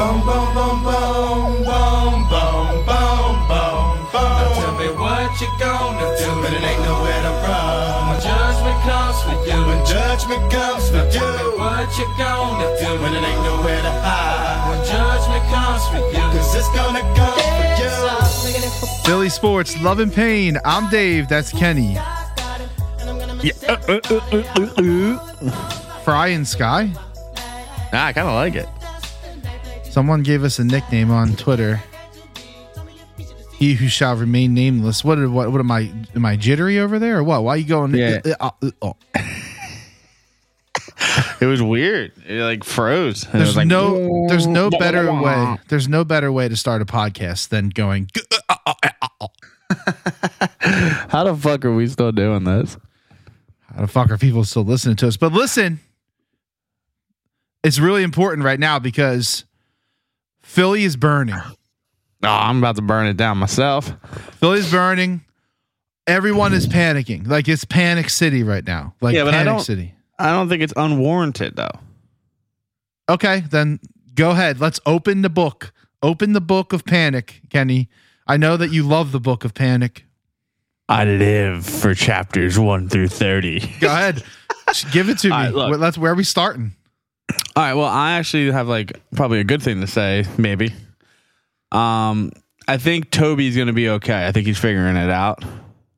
Boom, boom, boom, boom, boom, boom, boom, boom, boom. Now tell me what you gonna do when it ain't nowhere to run. When judgment comes for you. When judgment comes for you. Tell me what you gonna do when it ain't nowhere to hide. When judgment comes for you. Cause it's gonna come for you. Philly Sports, Love and Pain. I'm Dave. That's Kenny. Yeah. Uh, uh, uh. Fry and Sky. Ah, I kind of like it. Someone gave us a nickname on Twitter. He who shall remain nameless. What? What? What am I? Am I jittery over there or what? Why are you going? Yeah. uh, uh, uh, oh. It was weird. It like froze. And There's like, no. There's no better way. There's no better way to start a podcast than going. How the fuck are we still doing this? How the fuck are people still listening to us? But listen, it's really important right now because Philly is burning. Oh, I'm about to burn it down myself. Philly's burning. Everyone is panicking. Like it's panic city right now. Like Yeah, but I panic don't- city. I don't think it's unwarranted though. Okay, then go ahead. Let's open the book. Open the book of panic, Kenny. I know that you love the book of panic. I live for chapters one through thirty. Go ahead. Give it to me. All right, look. Well, That's where are we starting. All right. Well, I actually have like probably a good thing to say. Maybe. Um, I think Toby's gonna be okay. I think he's figuring it out.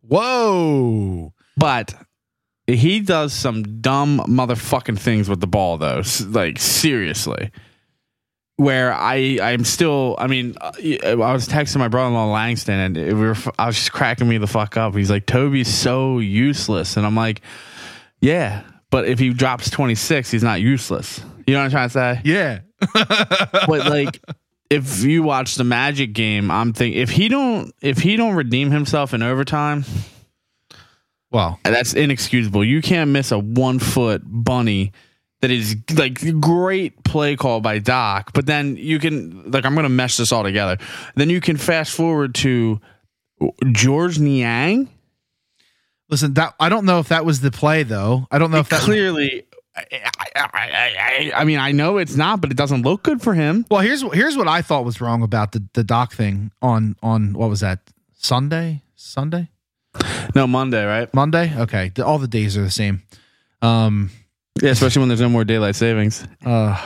Whoa. But he does some dumb motherfucking things with the ball, though. S- Like seriously, where I I'm still. I mean, uh, I was texting my brother-in-law Langston, and it, we were. I was just cracking me the fuck up. He's like, Toby's so useless, and I'm like, yeah, but if he drops 26, he's not useless. You know what I'm trying to say? Yeah. but like if you watch the magic game i'm thinking if he don't if he don't redeem himself in overtime Well, that's inexcusable you can't miss a one foot bunny that is like great play call by doc but then you can like i'm gonna mesh this all together then you can fast forward to Georges Niang listen, that I don't know if that was the play though. I don't know if that clearly I, I, I, I, I mean i know it's not but it doesn't look good for him Well, here's here's what I thought was wrong about the the doc thing on on what was that Sunday Sunday no monday right Monday. Okay, The- all the days are the same. Um. yeah especially when there's no more daylight savings Uh.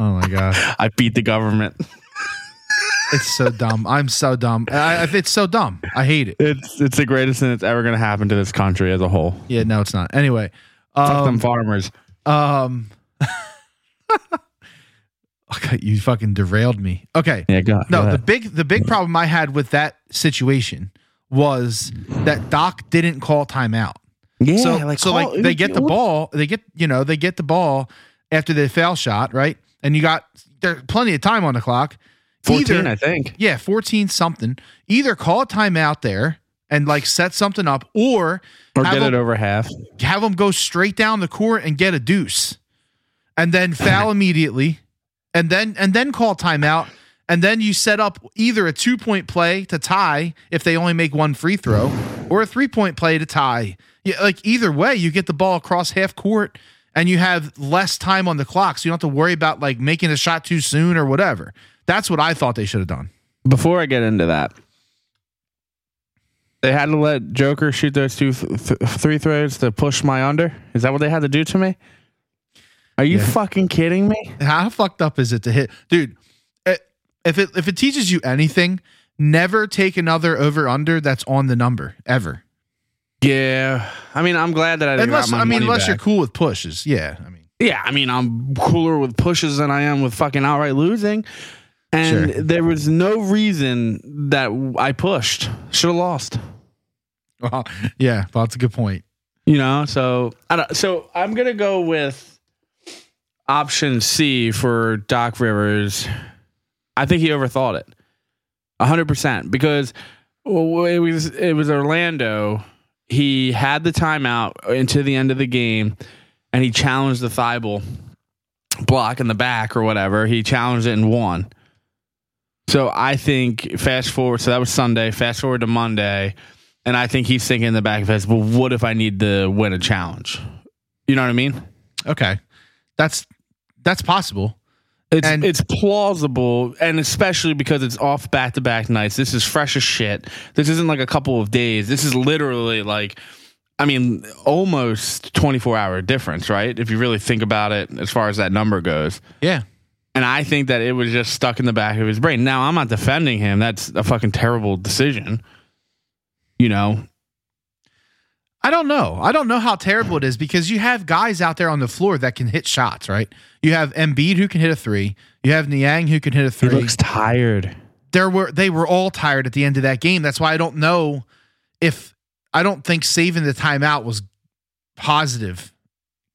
Oh my god, I beat the government. It's so dumb. I'm so dumb. I, I, it's so dumb. I hate it. It's it's the greatest thing that's ever going to happen to this country as a whole. Yeah, no, it's not. Anyway, Fuck them um, farmers. um. okay, you fucking derailed me. Okay, Yeah, go. No, go the big the big problem I had with that situation was that Doc didn't call timeout. yeah, so so call- like they get the ball, they get you know they get the ball after the foul shot, right? And you got there's plenty of time on the clock. Fourteen, Either- I think. yeah, fourteen something. Either call a timeout there and like set something up, or Or get them, it over half. have them go straight down the court and get a deuce, and then foul immediately, and then and then call timeout, and then you set up either a two point play to tie if they only make one free throw, or a three point play to tie. Yeah, like either way, you get the ball across half court, and you have less time on the clock, so you don't have to worry about like making a shot too soon or whatever. That's what I thought they should have done. Before I get into that, they had to let Joker shoot those two th- th- three throws to push my under. Is that what they had to do to me? Are you Yeah. fucking kidding me? How fucked up is it to hit, dude? eh, If it if it teaches you anything, never take another over under that's on the number ever. Yeah, I mean, I'm glad that I didn't Unless I mean, unless back. you're cool with pushes. Yeah, I mean, Yeah, I mean, I'm cooler with pushes than I am with fucking outright losing. And Sure. there was no reason that I pushed. Should have lost. well, yeah, well, that's a good point. You know, so I don't, so I'm gonna go with option C for Doc Rivers. I think he overthought it, hundred percent, because it was it was Orlando. He had the timeout into the end of the game, and he challenged the Thybulle block in the back or whatever. He challenged it and won. So I think fast forward. So that was Sunday. Fast forward to Monday. And I think he's thinking in the back of his, well, what if I need to win a challenge? You know what I mean? Okay, that's that's possible. It's And- it's plausible, and especially because it's off back to back nights. This is fresh as shit. This isn't like a couple of days. This is literally like, I mean, almost twenty four hour difference, right? If you really think about it, as far as that number goes. Yeah. And I think that it was just stuck in the back of his brain. Now I'm not defending him. That's a fucking terrible decision. You know, I don't know. I don't know how terrible it is because you have guys out there on the floor that can hit shots, right? You have Embiid who can hit a three. You have Niang who can hit a he three. looks tired. there were they were all tired at the end of that game. That's why I don't know if I don't think saving the timeout was positive.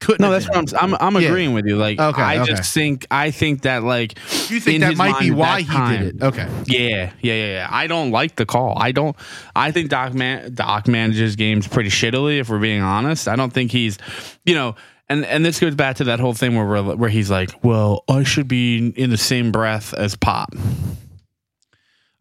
Couldn't No, that's what I'm. I'm, I'm Yeah. agreeing with you. Like, Okay, I okay. just think I think that like You think that might be why he time- did it? Okay. Yeah, yeah, yeah, yeah. I don't like the call. I don't. I think Doc man Doc manages games pretty shittily. If we're being honest, I don't think he's, you know, and and this goes back to that whole thing where we're, where he's like, well, I should be in the same breath as Pop.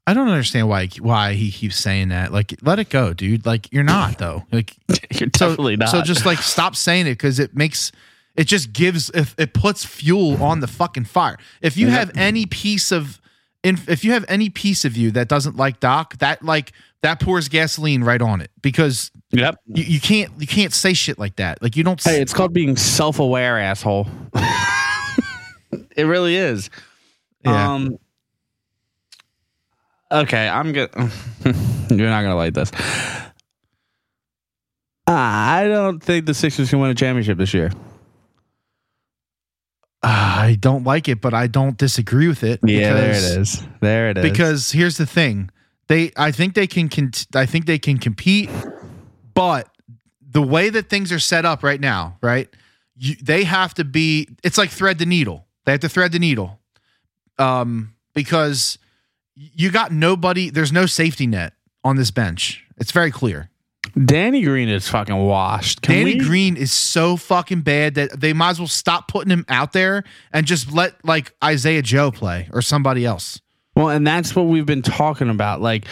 I don't understand why why he keeps saying that. Like, let it go, dude. Like, you're not though. Like, You're so, not. So just like stop saying it because it makes it just gives if it puts fuel on the fucking fire. If you have any piece of if you have any piece of you that doesn't like Doc, that like that pours gasoline right on it because yep. you, you can't you can't say shit like that. Like you don't. Hey, it's called being self-aware, asshole. it really is. Yeah. Um. Okay, I'm good. You're not gonna like this. I don't think the Sixers can win a championship this year. I don't like it, but I don't disagree with it. Yeah, there it because- There it is. Because here's the thing, they I think they can I think they can compete, but the way that things are set up right now, right? You, they have to be. It's like thread the needle. They have to thread the needle, um, because you got nobody. There's no safety net on this bench. It's very clear. Danny Green is fucking washed. Can Danny we- Green is so fucking bad that they might as well stop putting him out there and just let like Isaiah Joe play or somebody else. Well, and that's what we've been talking about. Like,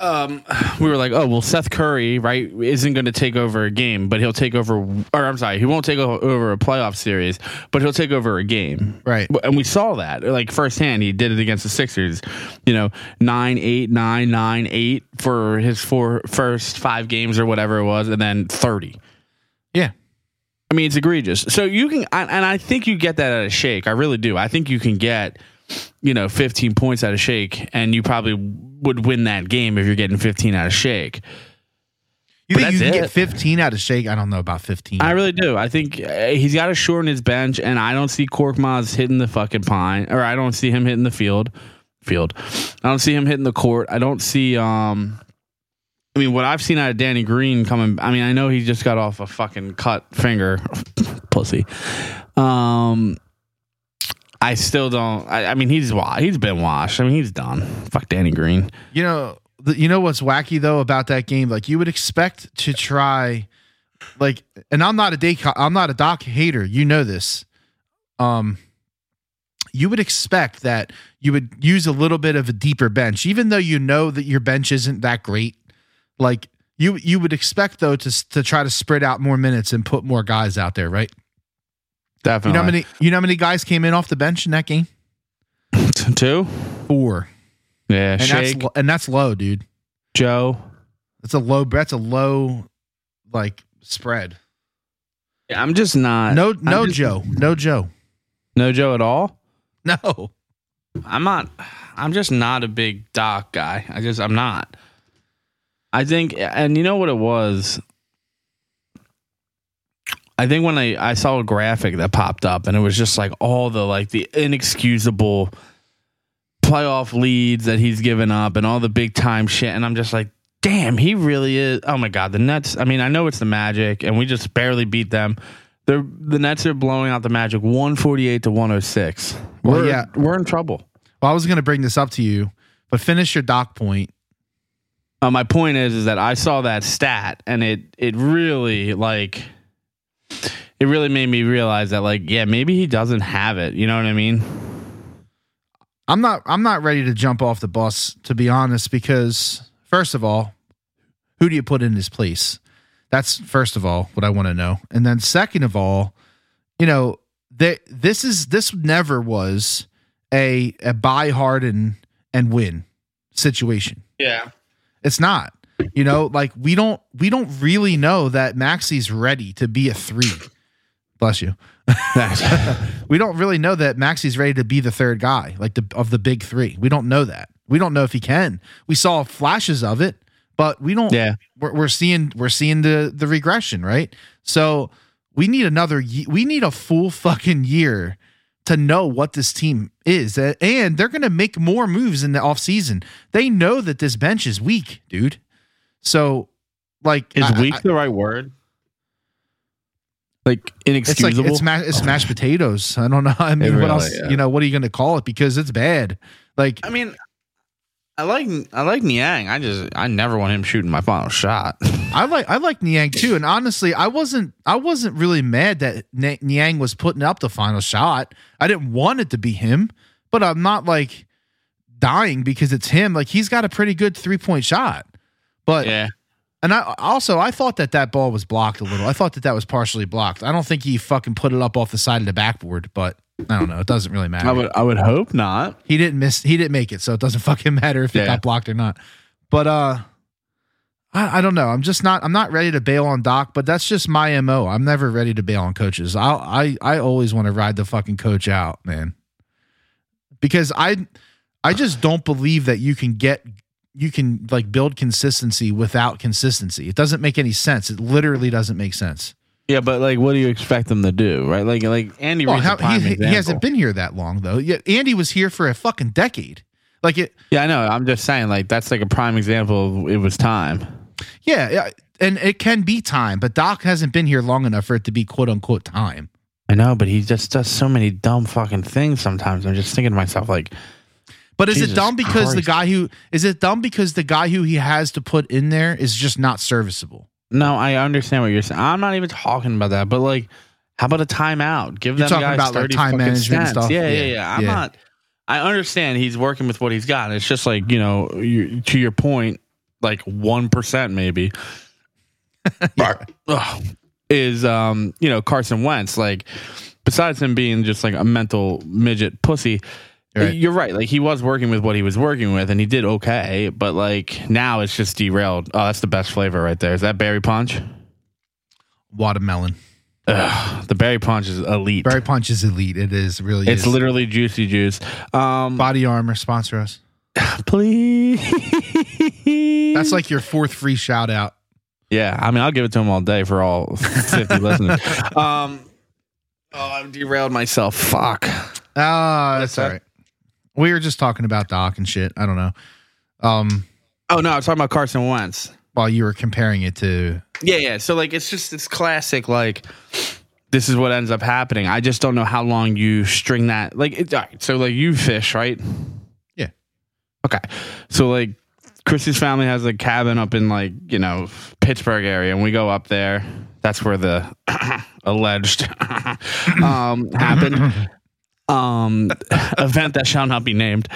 um, we were like, oh, well, Seth Curry, right, isn't going to take over a game, but he'll take over, or I'm sorry, he won't take over a playoff series, but he'll take over a game. Right. And we saw that, like, firsthand. He did it against the Sixers, you know, nine, eight, nine, nine, eight for his four first five games or whatever it was, and then 30. Yeah. I mean, it's egregious. So you can, and I think you get that at a shake. I really do. I think you can get, you know, 15 points out of shake, and you probably would win that game if you're getting 15 out of shake. You But think you can it. get 15 out of Shake? I don't know about 15. I really do. I think uh, he's got to shorten his bench, and I don't see Korkmaz hitting the fucking pine, or I don't see him hitting the field. Field. I don't see him hitting the court. I don't see. um I mean, what I've seen out of Danny Green coming. I mean, I know he just got off a fucking cut finger, pussy. Um, I still don't. I, I mean, he's he's been washed. I mean, he's done. Fuck Danny Green. you know, the, you know what's wacky though about that game? Like you would expect to try, like, and I'm not a day, I'm not a Doc hater. You know this. Um, you would expect that you would use a little bit of a deeper bench, even though you know that your bench isn't that great. Like you, you would expect though to to try to spread out more minutes and put more guys out there, right? You know how many, you know how many guys came in off the bench in that game? Two. Four, Yeah. and Shake. that's and that's low, dude. Joe. That's a low. That's a low, like spread. Yeah, I'm just not. No, no, just- Joe. No, Joe. No Joe at all. No. I'm not. I'm just not a big Doc guy. I just. I'm not. I think, and you know what it was. I think when I I saw a graphic that popped up, and it was just like all the like the inexcusable playoff leads that he's given up, and all the big time shit, and I'm just like. Damn, he really is. Oh my god, the Nets. I mean, I know it's the Magic, and we just barely beat them. They're, the Nets are blowing out the Magic 148 to 106. Well, We're, yeah. we're in trouble. Well, I was going to bring this up to you, but finish your doc point. Uh, my point is, is that I saw that stat and it it really like it really made me realize that like yeah maybe he doesn't have it. You know what I mean? I'm not. I'm not ready to jump off the bus to be honest, because first of all, who do you put in his place? That's first of all what I want to know, and then second of all, you know, they, this is this never was a a buy hard and and win situation. Yeah. It's not. You know, like we don't we don't really know that Maxey's ready to be a three. Bless you. we don't really know that Maxey's ready to be the third guy, like the of the big three. We don't know that. We don't know if he can. We saw flashes of it, but we don't. Yeah. we're, we're seeing we're seeing the the regression, right? So we need another. We need a full fucking year to know what this team is, and they're gonna make more moves in the offseason. They know that this bench is weak, dude. So, like, Is I- weak I- the right word? Like it's like inexcusable. it's ma- it's mashed potatoes. I don't know. I mean, what else? is. You know, what are you going to call it? Because it's bad. Like, I mean, I like I like Niang. I just I never want him shooting my final shot. I like I like Niang too, and honestly, I wasn't I wasn't really mad that Ni- Niang was putting up the final shot. I didn't want it to be him, but I'm not like dying because it's him. Like he's got a pretty good three point shot, but yeah. And I also I thought that that ball was blocked a little. I thought that that was partially blocked. I don't think he fucking put it up off the side of the backboard, but I don't know. It doesn't really matter. I would I would hope not. he didn't miss he didn't make it so it doesn't fucking matter if it got blocked or not but uh I, I don't know i'm just not i'm not ready to bail on doc but that's just my mo i'm never ready to bail on coaches i i i always want to ride the fucking coach out man because i i just don't believe that you can get you can like build consistency without consistency it doesn't make any sense it literally doesn't make sense Yeah, but like, what do you expect them to do, right? Like, like Andy well, how, he, he hasn't been here that long though yeah andy was here for a fucking decade like it Yeah, I know. I'm just saying, like, that's like a prime example. Of it was time. Yeah, yeah, and it can be time, but Doc hasn't been here long enough for it to be quote unquote time. I know, but he just does so many dumb fucking things. Sometimes I'm just thinking to myself, like, But is Jesus it dumb because the guy who is it dumb because the guy who he has to put in there is just not serviceable? no, I understand what you're saying. I'm not even talking about that, but like, how about a timeout? Give You're them guys about, like, 30 time management and stuff? Yeah, yeah, Yeah, yeah. I'm yeah. not. I understand he's working with what he's got. It's just like you know, you, to your point, like one percent maybe. Ugh. is um you know Carson Wentz like besides him being just like a mental midget pussy Right. you're right like he was working with what he was working with and he did okay but like now it's just derailed oh that's the best flavor right there is that berry punch Watermelon. Ugh, the berry punch is elite Berry Punch is elite. It is really. it's is. literally juicy juice um Body Armor sponsor us. please That's like your fourth free shout out. yeah I mean I'll give it to him all day for all 50 listeners um oh I've derailed myself fuck Ah, that's that? all right. We were just talking about Doc and shit. I don't know. Um, oh no I was talking about Carson Wentz while you were comparing it to Yeah, yeah. So like it's just it's classic like this is what ends up happening. I just don't know how long you string that. Like right, so like you fish, right? Yeah. Okay. So like Chrissy's family has a cabin up in like, you know, Pittsburgh area and we go up there. That's where the alleged um happened. Um event that shall not be named.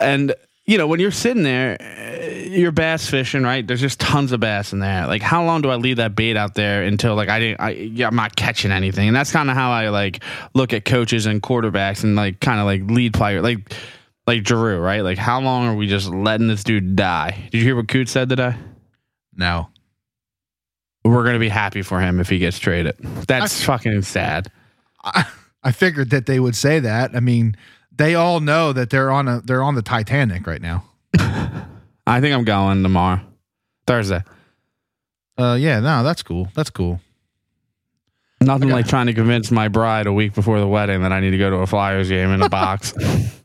And you know, when you're sitting there, eh, you're bass fishing, right? There's just tons of bass in there. Like, how long do I leave that bait out there until like I didn't? I, yeah, I'm not catching anything, and that's kind of how I like look at coaches and quarterbacks and like kind of like lead player, like like Drew, right? Like, how long are we just letting this dude die? Did you hear what Coots said today? no. We're gonna be happy for him if he gets traded. That's fucking sad. I, I figured that they would say that. I mean, they all know that they're on a they're on the Titanic right now. I think I'm going tomorrow, Thursday. Uh, yeah, no, that's cool. That's cool. Nothing like trying to convince my bride a week before the wedding that I need to go to a Flyers game in a box.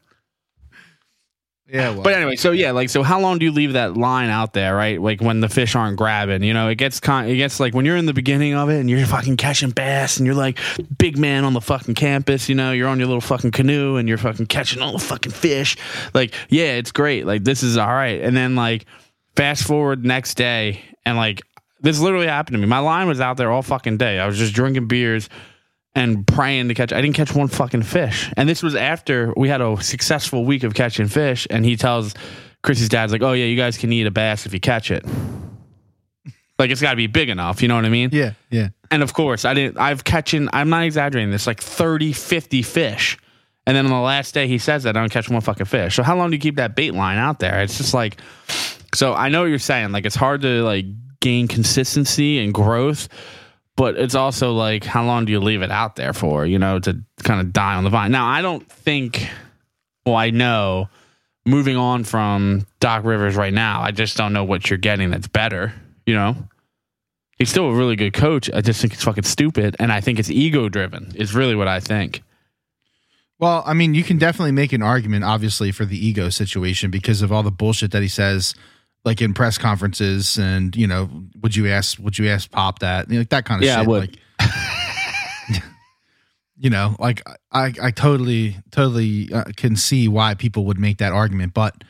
Yeah, well, But anyway, so yeah, like so how long do you leave that line out there, right? Like when the fish aren't grabbing, you know, it gets con- it gets like when you're in the beginning of it and you're fucking catching bass and you're like big man on the fucking campus, you know, you're on your little fucking canoe and you're fucking catching all the fucking fish. Like, yeah, it's great. Like this is all right. And then like fast forward next day and like this literally happened to me. My line was out there all fucking day. I was just drinking beers and praying to catch. I didn't catch one fucking fish. And this was after we had a successful week of catching fish. And he tells Chrissy's dad's like, "Oh yeah, you guys can eat a bass if you catch it. Like it's got to be big enough. You know what I mean?" yeah, yeah. And of course, I didn't. I've catching. I'm not exaggerating. This like 30, 50 fish. And then on the last day, he says that I don't catch one fucking fish. So how long do you keep that bait line out there? It's just like. So I know what you're saying. Like it's hard to like gain consistency and growth, but it's also like how long do you leave it out there for? You know, to kind of die on the vine. Now I don't think. Well, I know. Moving on from Doc Rivers right now, I just don't know what you're getting that's better. You know, he's still a really good coach. I just think it's fucking stupid, and I think it's ego driven. Is really what I think. Well, I mean, you can definitely make an argument, obviously, for the ego situation because of all the bullshit that he says, like in press conferences, and you know, would you ask, would you ask Pop that, you know, like that kind of Yeah, I shit. would. Like, you know, like I, I totally, totally uh, can see why people would make that argument, but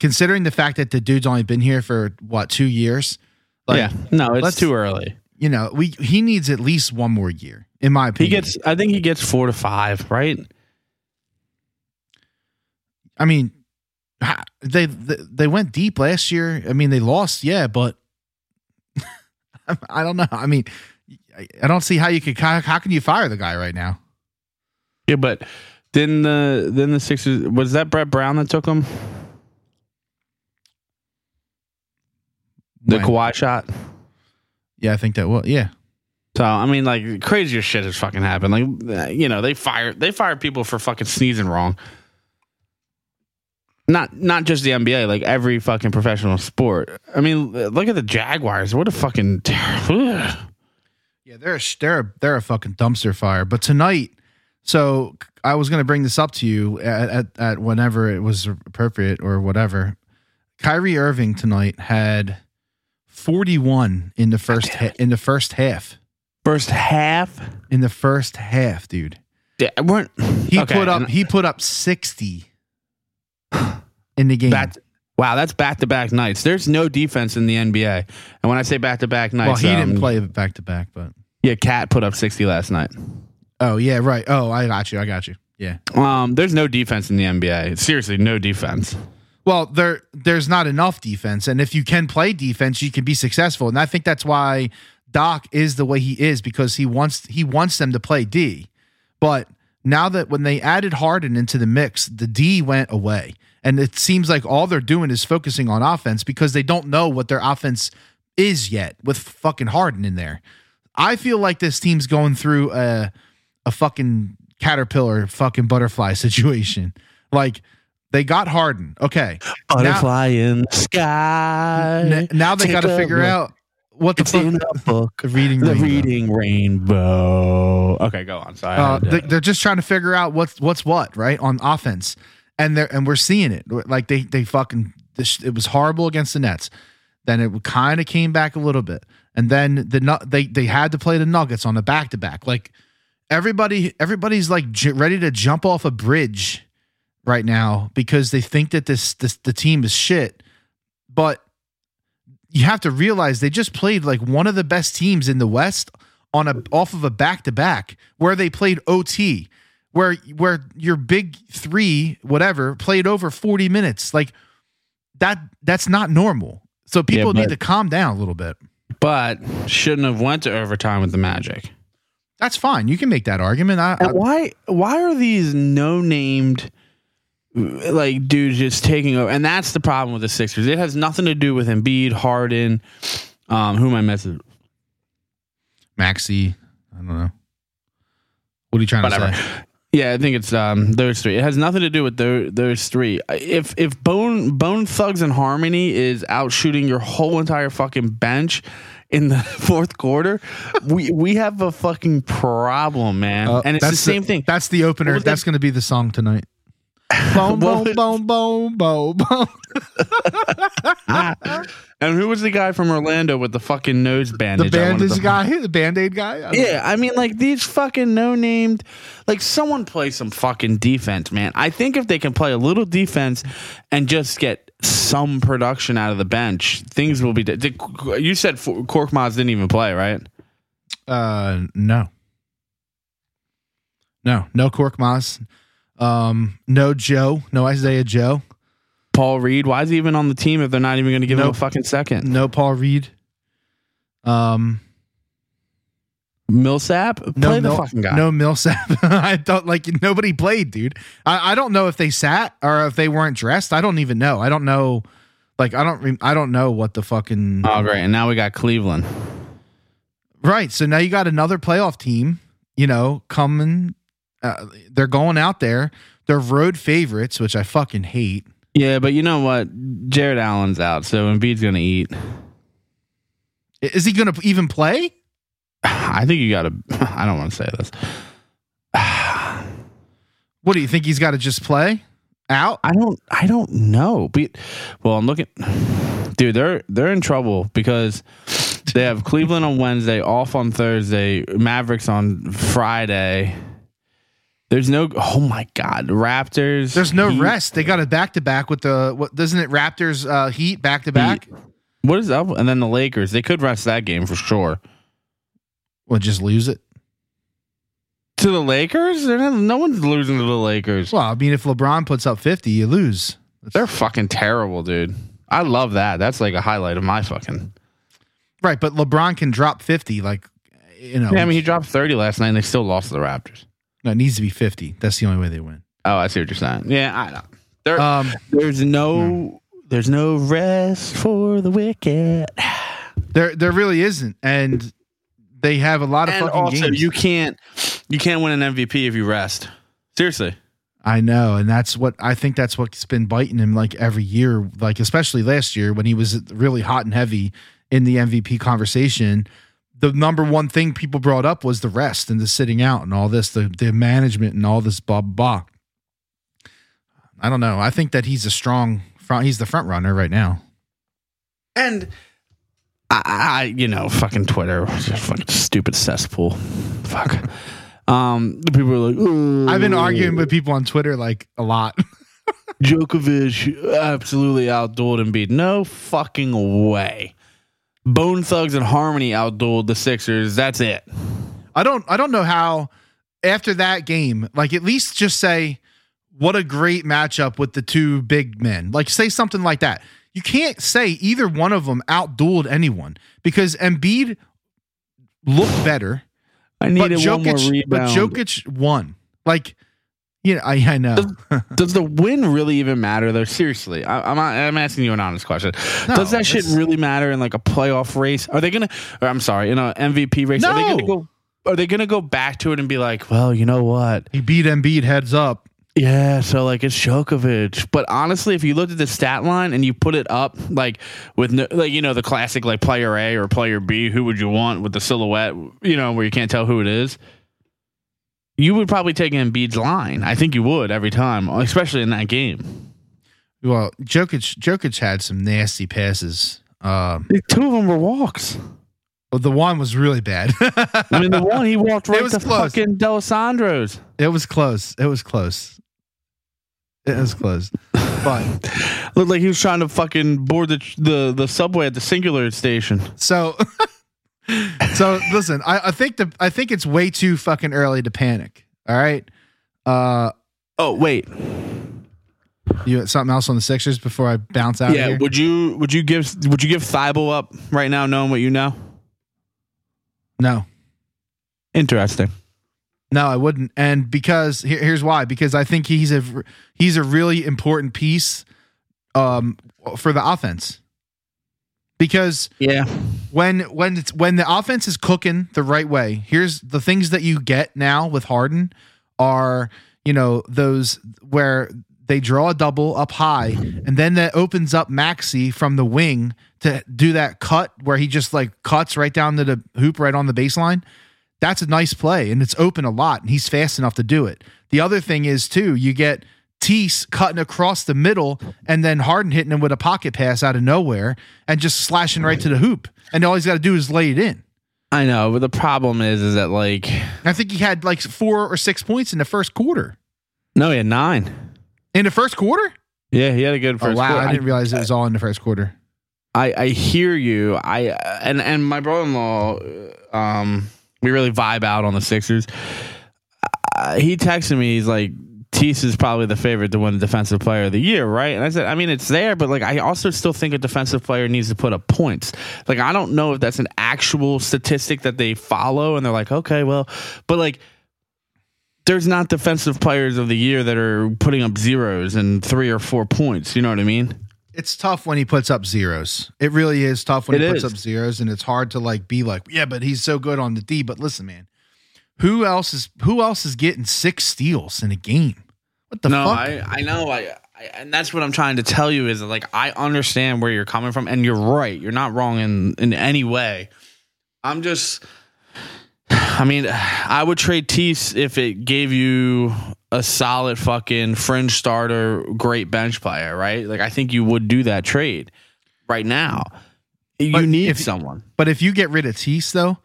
considering the fact that the dude's only been here for what two years, like, yeah, no, it's too early. you know, we he needs at least one more year, in my opinion. He gets, I think he gets four to five, right? I mean, they they they went deep last year. I mean, they lost, yeah, but I don't know. I mean, I- don't see how you could. How, how can you fire the guy right now? Yeah, but then the then the Sixers was that Brett Brown that took him the When? Kawhi shot. Yeah, I think that. Well, yeah, So I mean, like crazier shit has fucking happened. Like you know, they fire they fire people for fucking sneezing wrong. Not not just the NBA, like every fucking professional sport. I mean, look at the Jaguars. What a fucking yeah. They're a, they're a, they're a fucking dumpster fire. But tonight, so I was going to bring this up to you at, at at whenever it was appropriate or whatever. Kyrie Irving tonight had forty one in the first ha- in the first half. first half. In the first half, dude. Yeah, weren't He okay, put up he put up 60 in the game. Back, wow, that's back to back nights. There's no defense in the NBA, and when I say back to back nights, well, he didn't um, play back to back, but Yeah, KAT put up sixty last night. Oh, yeah, right. Oh, I got you. I got you. Yeah. Um, there's no defense in the NBA. Seriously, no defense. Well, there there's not enough defense and if you can play defense, you can be successful. And I think that's why Doc is the way he is because he wants he wants them to play D. But now that when they added Harden into the mix, the D went away. And it seems like all they're doing is focusing on offense because they don't know what their offense is yet with fucking Harden in there. I feel like this team's going through a a fucking caterpillar fucking butterfly situation. Like they got Harden. Okay. Butterfly in the sky. N- now they got to figure look. out what the It's in fuck book. the reading The rainbow. reading rainbow. Okay, go on. Sorry. Uh, they, they're just trying to figure out what's what's what right on offense, and they're and we're seeing it. Like they they fucking it was horrible against the Nets. Then it kind of came back a little bit, and then the they they had to play the Nuggets on the back to back. Like everybody everybody's like j- ready to jump off a bridge right now because they think that this this the team is shit, but you have to realize they just played like one of the best teams in the West on a off of a back to back where they played OT, where where your big three whatever played over forty minutes. Like that that's not normal. So people but- need to calm down a little bit. but shouldn't have went to overtime with the Magic. That's fine. You can make that argument. I, I, why? Why are these no named like dudes just taking over? And that's the problem with the Sixers. It has nothing to do with Embiid, Harden. Um, who am I missing? Maxey. I don't know. What are you trying Whatever. to say? Yeah, I think it's um those three. It has nothing to do with those those three. If if Bone Bone Thugs and Harmony is out shooting your whole entire fucking bench in the fourth quarter, we we have a fucking problem, man. Uh, and it's the same thing. That's the opener. That's going to be the song tonight. Boom, boom, boom, boom, boom, boom. And who was the guy from Orlando with the fucking nose bandage? Wanted bandage guy, the band aid guy. I Yeah, I mean, like these fucking no named, like someone play some fucking defense, man. I think if they can play a little defense and just get some production out of the bench, things will be. di- Did, you said Korkmaz didn't even play, right? Uh, no, no, no Korkmaz. Um, no Joe, no Isaiah Joe, Paul Reed, why is he even on the team if they're not even going to give him a fucking second? no Paul Reed. Um, Millsap, No, the Mil- fucking guy. no Millsap. I don't like nobody played, dude. I, I don't know if they sat or if they weren't dressed. I don't even know. I don't know. Like I don't. Re- I don't know what the fucking Oh, great! And now we got Cleveland. right. So now you got another playoff team. You know, coming. Uh, they're going out there. They're road favorites, which I fucking hate. Yeah, but you know what? Jarrett Allen's out, so Embiid's gonna eat. Is he going to even play? I think you gotta. I don't want to say this. What do you think? He's got to just play out? I don't. I don't know. But well, I'm looking. Dude, they're they're in trouble because they have Cleveland on Wednesday, off on Thursday, Mavericks on Friday. There's no. Oh my God, Raptors. There's no Heat. rest. They got a back to back with the what? Doesn't it Raptors uh, Heat back to back? What is up? And then the Lakers. They could rest that game for sure. Well, just lose it. To the Lakers? Not, no one's losing to the Lakers. Well, I mean, if LeBron puts up 50, you lose. They're fucking terrible, dude. I love that. That's like a highlight of my fucking. Right, but LeBron can drop 50. Like, you know, Yeah, I mean, he dropped 30 last night and they still lost to the Raptors. No, it needs to be 50. That's the only way they win. Oh, I see what you're saying. Yeah, I know. There, Um, there's no, there's no rest for the wicked. there, there really isn't, and they have a lot of And fucking also, games. you can't, you can't win an MVP if you rest. Seriously. I know, and that's what I think. That's what's been biting him like every year, like especially last year when he was really hot and heavy in the MVP conversation. The number one thing people brought up was the rest and the sitting out and all this, the the management and all this blah blah. blah. I don't know. I think that he's a strong front. He's the front runner right now. And I, I you know, fucking Twitter, just fucking stupid cesspool. Fuck. Um, the people are like, "Oh, I've been arguing with people on Twitter like a lot. Jokic absolutely outdueled Embiid. No fucking way. Bone Thugs and Harmony outdueled the Sixers. That's it. I don't I don't know how after that game, like at least just say what a great matchup with the two big men. Like say something like that. You can't say either one of them outdueled anyone because Embiid looked better, I needed one more Jokic, but. Jokic won. Like, know, I, I know. Does the win really even matter though? Seriously, I, I'm I'm asking you an honest question. No, Does that shit really matter in like a playoff race? Are they gonna? Or I'm sorry, in a MVP race? Are they gonna No. go? Are they gonna go back to it and be like, well, you know what? he beat Embiid heads up. Yeah, so like it's Jokic. But honestly, if you looked at the stat line and you put it up like with no, like you know the classic like player A or player B, who would you want with the silhouette? You know where you can't tell who it is. You would probably take Embiid's line. I think you would every time, especially in that game. Well, Jokic Jokic had some nasty passes. Um, Two of them were walks. well, the one was really bad. I mean, the one he walked right was to close. fucking Delisandro's. it was close. It was close. It was close. But Looked like he was trying to fucking board the the, the subway at the Singular station. So, so listen, I, I think the I think it's way too fucking early to panic. All right, uh, Oh wait, you something else on the Sixers before I bounce out? yeah. here? Would you would you give would you give Thybulle up right now, knowing what you know? no, Interesting. no, I wouldn't. And because here, here's why: because I think he's a he's a really important piece um for the offense. Because Yeah. when when it's when the offense is cooking the right way, here's the things that you get now with Harden are you know those where they draw a double up high, and then that opens up Maxey from the wing to do that cut where he just like cuts right down to the hoop right on the baseline. That's a nice play, and it's open a lot, and he's fast enough to do it. The other thing is too, you get Tease cutting across the middle, and then Harden hitting him with a pocket pass out of nowhere, and just slashing right to the hoop, and all he's got to do is lay it in. I know, but the problem is, is that like, I think he had like four or six points in the first quarter. no, he had nine. In the first quarter? Yeah, he had a good first. oh wow, quarter. I didn't realize it was all in the first quarter. I, I hear you. I and and my brother-in-law, um, we really vibe out on the Sixers. Uh, he texted me. He's like, Tease is probably the favorite to win the defensive player of the year, right? And I said, I mean, it's there, but like, I also still think a defensive player needs to put up points. Like, I don't know if that's an actual statistic that they follow, and they're like, okay, well, but like, there's not defensive players of the year that are putting up zeros and three or four points. You know what I mean? It's tough when he puts up zeros. It really is tough when It he puts up zeros, and it's hard to like be like, yeah, but he's so good on the D. But listen, man, who else is who else is getting six steals in a game? What the no, fuck? I, I know. I, I and that's what I'm trying to tell you is like I understand where you're coming from, and you're right. You're not wrong in in any way. I'm just. I mean, I would trade Tease if it gave you a solid fucking fringe starter, great bench player, right? Like I think you would do that trade right now. You But need if- someone. But if you get rid of Tease, though,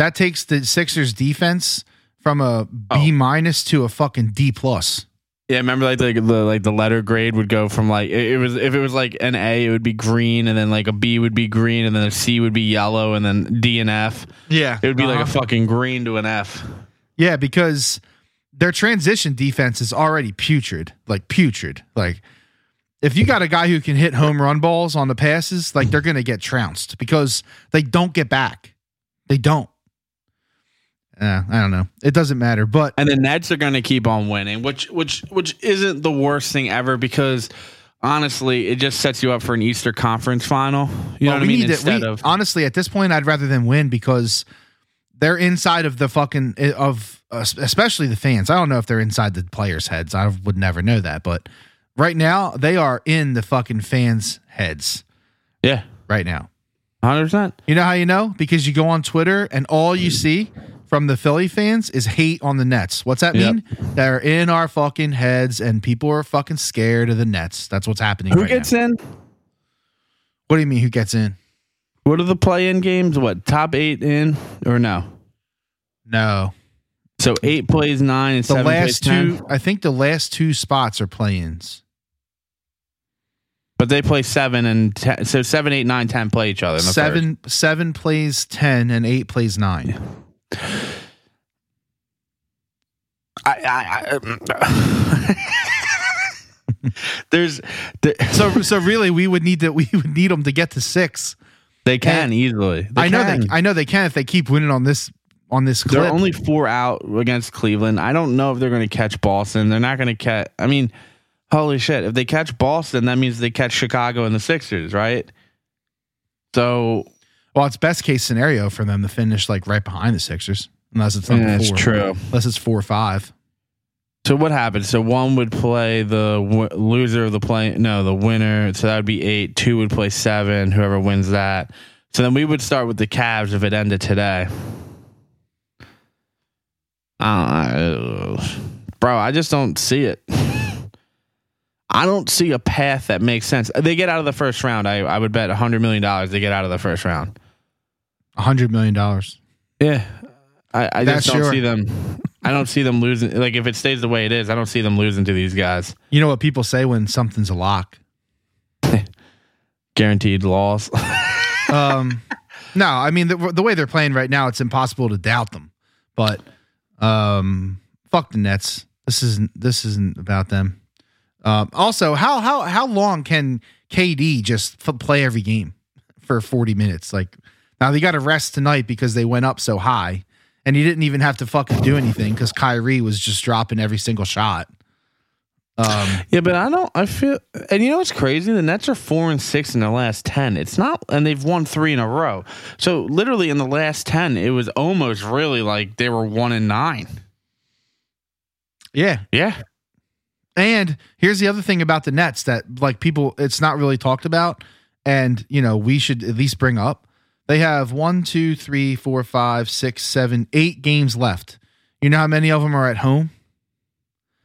that takes the Sixers defense from a B Oh. minus to a fucking D plus. Yeah, remember like the, the like the letter grade would go from like it, it was if it was like an A, it would be green, and then like a B would be green, and then a C would be yellow, and then D and F. Yeah, It would be like a Uh-huh. fucking green to an F. yeah, because their transition defense is already putrid, like putrid. Like if you got a guy who can hit home run balls on the passes, like they're gonna get trounced because they don't get back. They don't. Uh, I don't know. It doesn't matter, but And the Nets are going to keep on winning, which which which isn't the worst thing ever because honestly, it just sets you up for an Easter Conference final. You know Well, what I mean? to- Instead we- of honestly, at this point, I'd rather them win because they're inside of the fucking of uh, especially the fans. I don't know if they're inside the players' heads. I would never know that, but right now they are in the fucking fans' heads yeah, right now. hundred percent. You know how you know? Because you go on Twitter and all you see from the Philly fans is hate on the Nets. What's that Yep. mean? They're in our fucking heads and people are fucking scared of the Nets. That's what's happening Who right gets now. in? What do you mean who gets in? What are the play-in games? What top eight in or no? No. So eight plays nine and The seven plays last 10? two, I think the last two spots are play-ins. But they play seven and ten, so seven, eight, nine, ten play each other. In the Seven, seven plays ten, and eight plays nine. First. I, I, I, um, there's, there, So, so really, we would need to we would need them to get to six. they can easily. They I know can. they, I know they can if they keep winning on this on this They're only four out against Cleveland. I don't know if they're going to catch Boston. They're not going to catch. I mean, holy shit! If they catch Boston, that means they catch Chicago and the Sixers, right? So well, it's best case scenario for them to finish like right behind the Sixers, unless it's yeah, four. true. Unless it's four or five. So what happens? So one would play the w- loser of the play. No, the winner. So that would be eight. Two would play seven. Whoever wins that. So then we would start with the Cavs if it ended today. Uh, bro, I just don't see it. I don't see a path that makes sense. They get out of the first round. I, I would bet a hundred million dollars they get out of the first round. A hundred million dollars. Yeah, I, I just don't sure. see them. I don't see them losing. Like if it stays the way it is, I don't see them losing to these guys. You know what people say when something's a lock? Guaranteed loss. Um, no, I mean the, the way they're playing right now, it's impossible to doubt them. But um, fuck the Nets. This isn't this isn't about them. Um, also, how how how long can KD just f- play every game for forty minutes? Like now they got to rest tonight because they went up so high, and he didn't even have to fucking do anything because Kyrie was just dropping every single shot. Um, yeah, but I don't. I feel, and you know what's crazy? The Nets are four and six in their last ten. It's not, and they've won three in a row. So literally in the last ten, it was almost really like they were one and nine. yeah, Yeah, And here's the other thing about the Nets that like people it's not really talked about and you know we should at least bring up. They have one, two, three, four, five, six, seven, eight games left. You know how many of them are at home?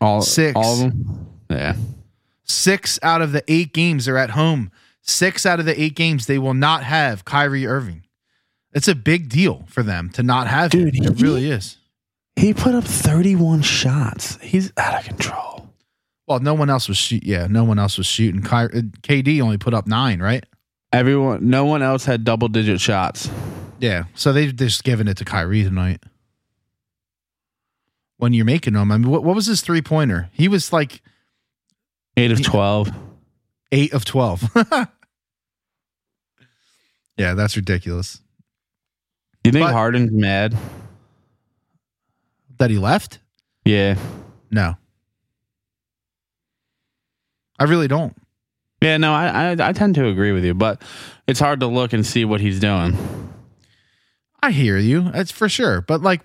all Six. all of them. Yeah, Six out of the eight games are at home. Six out of the eight games they will not have Kyrie Irving. It's a big deal for them to not have him. Dude, It he- really is. he put up thirty-one shots. He's out of control. Well, no one else was shoot. Yeah, no one else was shooting. Ky- uh, KD only put up nine, right? Everyone, no one else had double-digit shots. Yeah. So they've just given it to Kyrie tonight. when you're making them. I mean, what, what was his three pointer? He was like Eight of twelve. eight of 12. yeah, that's ridiculous. Do you think But- Harden's mad? That he left? Yeah. No. I really don't. Yeah, no, I, I I tend to agree with you, but it's hard to look and see what he's doing. I hear you. That's for sure. But like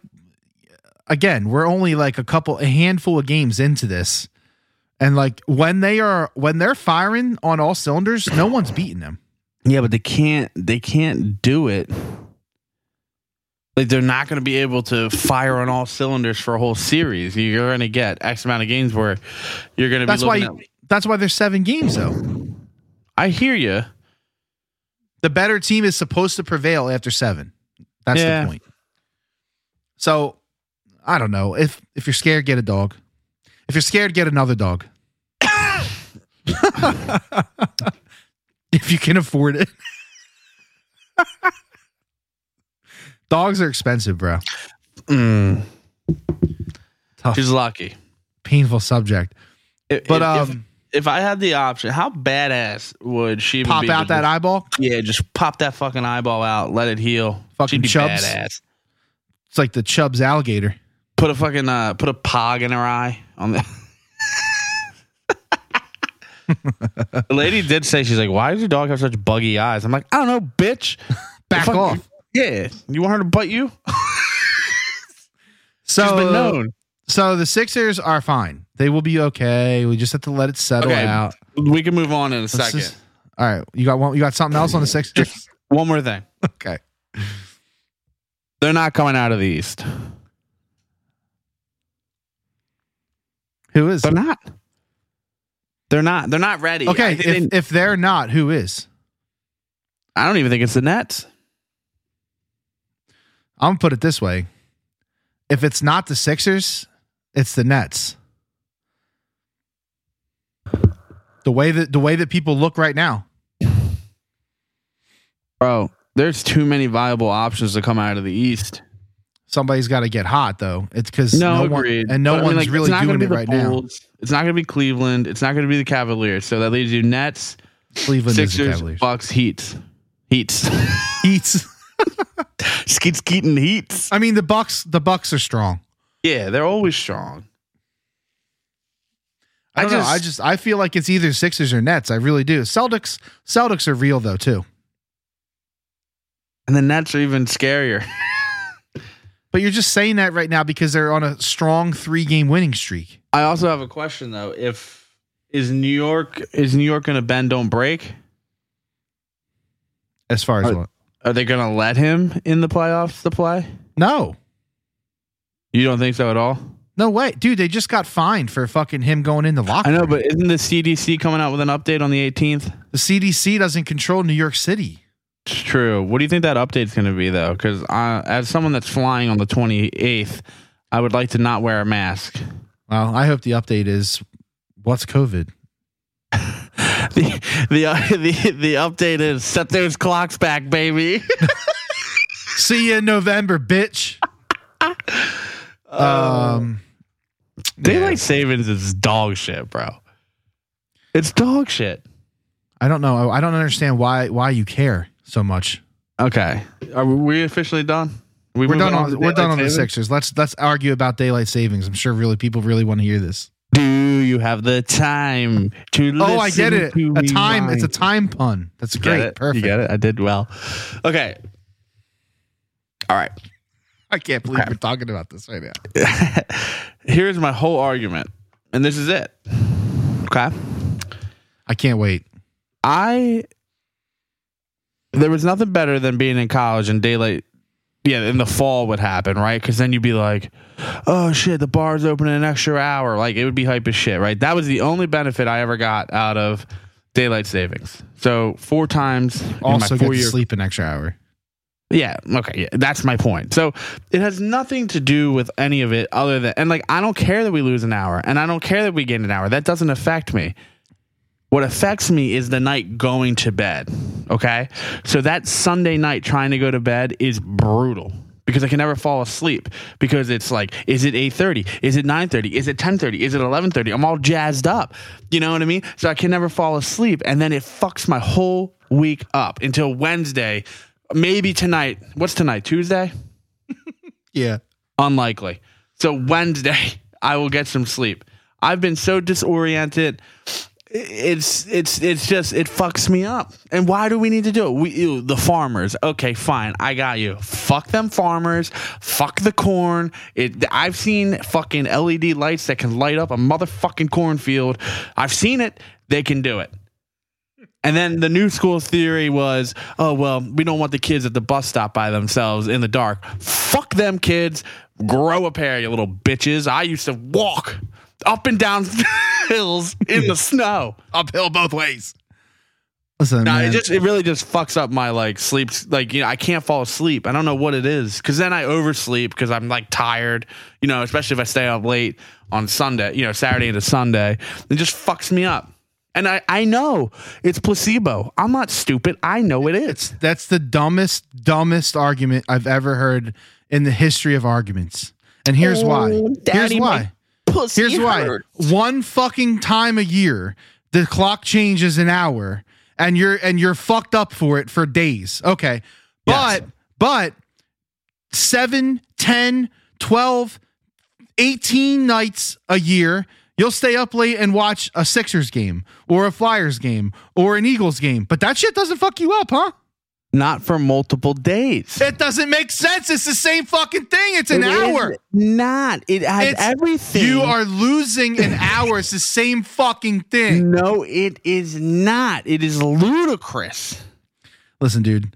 again, we're only like a couple a handful of games into this. And like when they are when they're firing on all cylinders, no one's beating them. Yeah, but they can't they can't do it. Like they're not going to be able to fire on all cylinders for a whole series. You're going to get X amount of games where you're going to be That's why at that's why there's seven games though. I hear you. The better team is supposed to prevail after seven. That's Yeah. the point. So I don't know. If if you're scared, get a dog. If you're scared, get another dog. if you can afford it. Dogs are expensive, bro. Mm, Tough, she's lucky. painful subject. If- But if, um, if I had the option, how badass would she pop be out that eyeball. Yeah, just pop that fucking eyeball out, let it heal. Fucking chubs. badass. It's like the Chubbs alligator. Put a fucking uh, put a pog in her eye on the. the lady did say she's like, "Why does your dog have such buggy eyes?" I'm like, "I don't know, bitch. Back off. Yeah, you want her to butt you? So She's been known. So the Sixers are fine. They will be okay. We just have to let it settle Okay, out. We can move on in a Let's second. just- all right, you got one. You got something else on the Sixers? Just one more thing. okay. They're not coming out of the East. Who is? They're not. They're not. They're not ready. Okay, if, they- if they're not, who is? I don't even think it's the Nets. I'm gonna put it this way: if it's not the Sixers, it's the Nets. The way that the way that people look right now. Bro, there's too many viable options to come out of the East. Somebody's got to get hot though. It's because No, no, one and no But, I mean, one's like, really doing it right now. It's not going to be Cleveland. It's not going to be the Cavaliers. So that leaves you Nets, Cleveland Sixers, Cavaliers. Bucks, Heats, Heats, Heats. Skeet Skeetin' Heats. I mean, the Bucks. The Bucks are strong. Yeah, they're always strong. I I don't know. just- I just I feel like it's either Sixers or Nets. I really do. Celtics. Celtics are real though too. And the Nets are even scarier. But you're just saying that right now because they're on a strong three game winning streak. I also have a question though. If is New York is New York going to bend don't break? As far as Uh, what? Are they going to let him in the playoffs to play? No, You don't think so at all? no way, dude. They just got fined for fucking him going in the locker. I know, room. but isn't the CDC coming out with an update on the 18th? the CDC doesn't control New York City. It's true. What do you think that update's going to be though? Because as someone that's flying on the 28th, I would like to not wear a mask. Well, I hope the update is what's COVID. the the uh, the the update is set those clocks back, baby. See you in November, bitch. Um, Daylight savings is dog shit, bro. It's dog shit. I don't know. I don't understand why why you care so much. Okay, are we officially done? We We're moving done on to we're done daylight on the savings? Sixers. Let's let's argue about daylight savings. I'm sure really people really want to hear this. Do you have the time to? Oh, I get it. A time. me It's a time pun. That's You great. It? Perfect. You get it? I did well. Okay. All right. I can't believe we're talking about this right now. Here's my whole argument, and this is it. Okay. I can't wait. I there was nothing better than being in college and daylight. Yeah, in the fall would happen, right? Because then you'd be like, "Oh shit, the bar's open in an extra hour." Like it would be hype as shit, right? That was the only benefit I ever got out of daylight savings. So four times in Also my get four to year sleep an extra hour. Yeah. Okay. Yeah. That's my point. So it has nothing to do with any of it other than, and like, I don't care that we lose an hour and I don't care that we gain an hour. That doesn't affect me. What affects me is the night going to bed. Okay. So that Sunday night trying to go to bed is brutal because I can never fall asleep because it's like, is it 8:30? Is it 9:30? Is it 10:30? Is it 11:30? I'm all jazzed up. You know what I mean? So I can never fall asleep and then it fucks my whole week up until Wednesday, maybe tonight. What's tonight? Tuesday? Yeah. Unlikely. So Wednesday, I will get some sleep. I've been so disoriented. It's it's it's just it fucks me up. And why do we need to do it? We ew, the farmers. Okay, fine. I got you. Fuck them farmers. Fuck the corn. It I've seen fucking LED lights that can light up a motherfucking cornfield. I've seen it. They can do it. And then the new school theory was, oh well, we don't want the kids at the bus stop by themselves in the dark. Fuck them kids. Grow a pair, you little bitches. I used to walk up and down hills in the snow. Uphill both ways. Listen, No, it just it really just fucks up my like sleep. Like you know, I can't fall asleep. I don't know what it is because then I oversleep because I'm like tired. You know, especially if I stay up late on Sunday. You know, Saturday into Sunday, it just fucks me up. And I I know it's placebo. I'm not stupid. I know it is. That's the dumbest, dumbest argument I've ever heard in the history of arguments. And here's why. Here's why. my Pussy Here's why. One fucking time a year, the clock changes an hour, and you're and you're fucked up for it for days. Okay. But Yes. but 7, 10, 12, 18 nights a year, you'll stay up late and watch a Sixers game or a Flyers game or an Eagles game. But that shit doesn't fuck you up, huh? Not for multiple days. It doesn't make sense. It's the same fucking thing. It's an It hour. not. It has It's- everything. You are losing an hour. It's the same fucking thing. No, it is not. It is ludicrous. Listen, dude,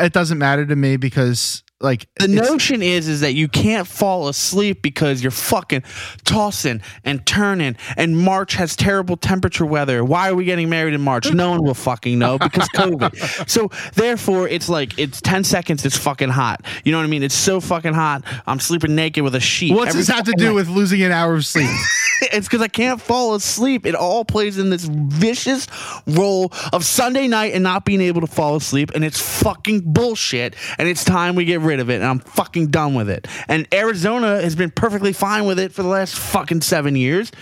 it doesn't matter to me because like The notion is is that you can't fall asleep because you're fucking tossing and turning and March has terrible temperature weather. Why are we getting married in March? No one will fucking know because COVID. so therefore it's like it's 10 seconds it's fucking hot. You know what I mean? It's so fucking hot. I'm sleeping naked with a sheet. what's every this have to do night. with losing an hour of sleep? it's because I can't fall asleep. It all plays in this vicious role of Sunday night and not being able to fall asleep, and it's fucking bullshit. And it's time we get rid of it, and I'm fucking done with it. And Arizona has been perfectly fine with it for the last fucking seven years.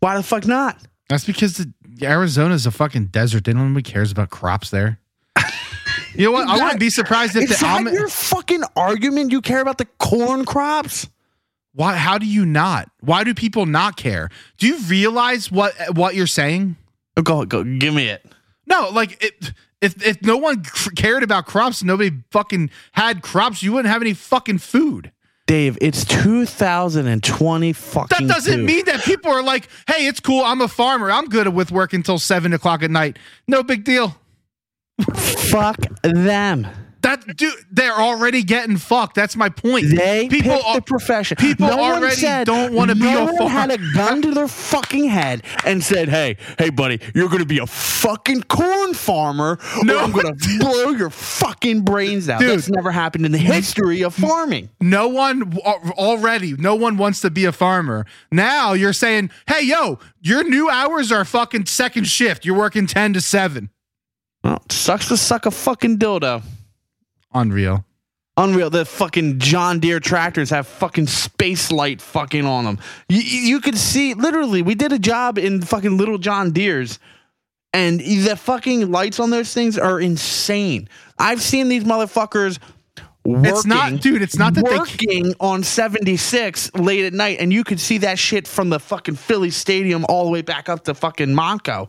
Why the fuck not? That's because the, Arizona's a fucking desert. They don't nobody cares about crops there. You know what? I wouldn't be surprised if Is the that Am- your fucking argument? You care about the corn crops? why how do you not? Why do people not care? Do you realize what what you're saying? Go, go, give me it. No, like it, if if no one cared about crops, nobody fucking had crops, you wouldn't have any fucking food. Dave, it's 2020 fucking. That doesn't two. mean that people are like, "Hey, it's cool. I'm a farmer. I'm good with work until seven o'clock at night. No big deal." Fuck them. That dude, they're already getting fucked. That's my point. They people picked are, the profession. people no already said, don't wanna be no a one farm- had a gun to their fucking head and said, "Hey, hey, buddy, you're going to be a fucking corn farmer. No, I'm going to blow your fucking brains out." Dude. That's never happened in the history of farming. no one uh, already. No one wants to be a farmer. Now you're saying, "Hey, yo, your new hours are fucking second shift. You're working ten to seven. Well, sucks to suck a fucking dildo. Unreal. Unreal. The fucking John Deere tractors have fucking space light fucking on them. You, you could see, literally, we did a job in fucking little John Deere's, and the fucking lights on those things are insane. I've seen these motherfuckers working. It's not, dude. It's not that they. working on 76 late at night, and you could see that shit from the fucking Philly Stadium all the way back up to fucking Monco.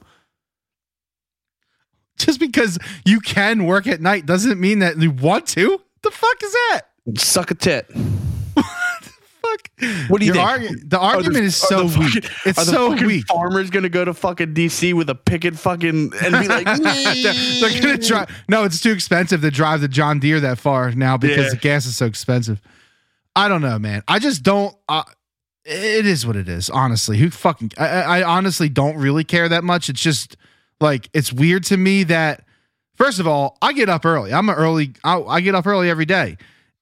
Just because you can work at night doesn't mean that you want to. The fuck is that? Suck a tit. What the fuck. What do you Your think? argu- the argument is are so the weak. fucking- It's are the so fucking weak. Farmers gonna go to fucking DC with a picket fucking and be like, they're, they're gonna drive. No, it's too expensive to drive the John Deere that far now because Yeah. the gas is so expensive. I don't know, man. I just don't. Uh, it is what it is. Honestly, who fucking? I, I I honestly don't really care that much. It's just like it's weird to me that. First of all, I get up early. I'm an early. I, I get up early every day.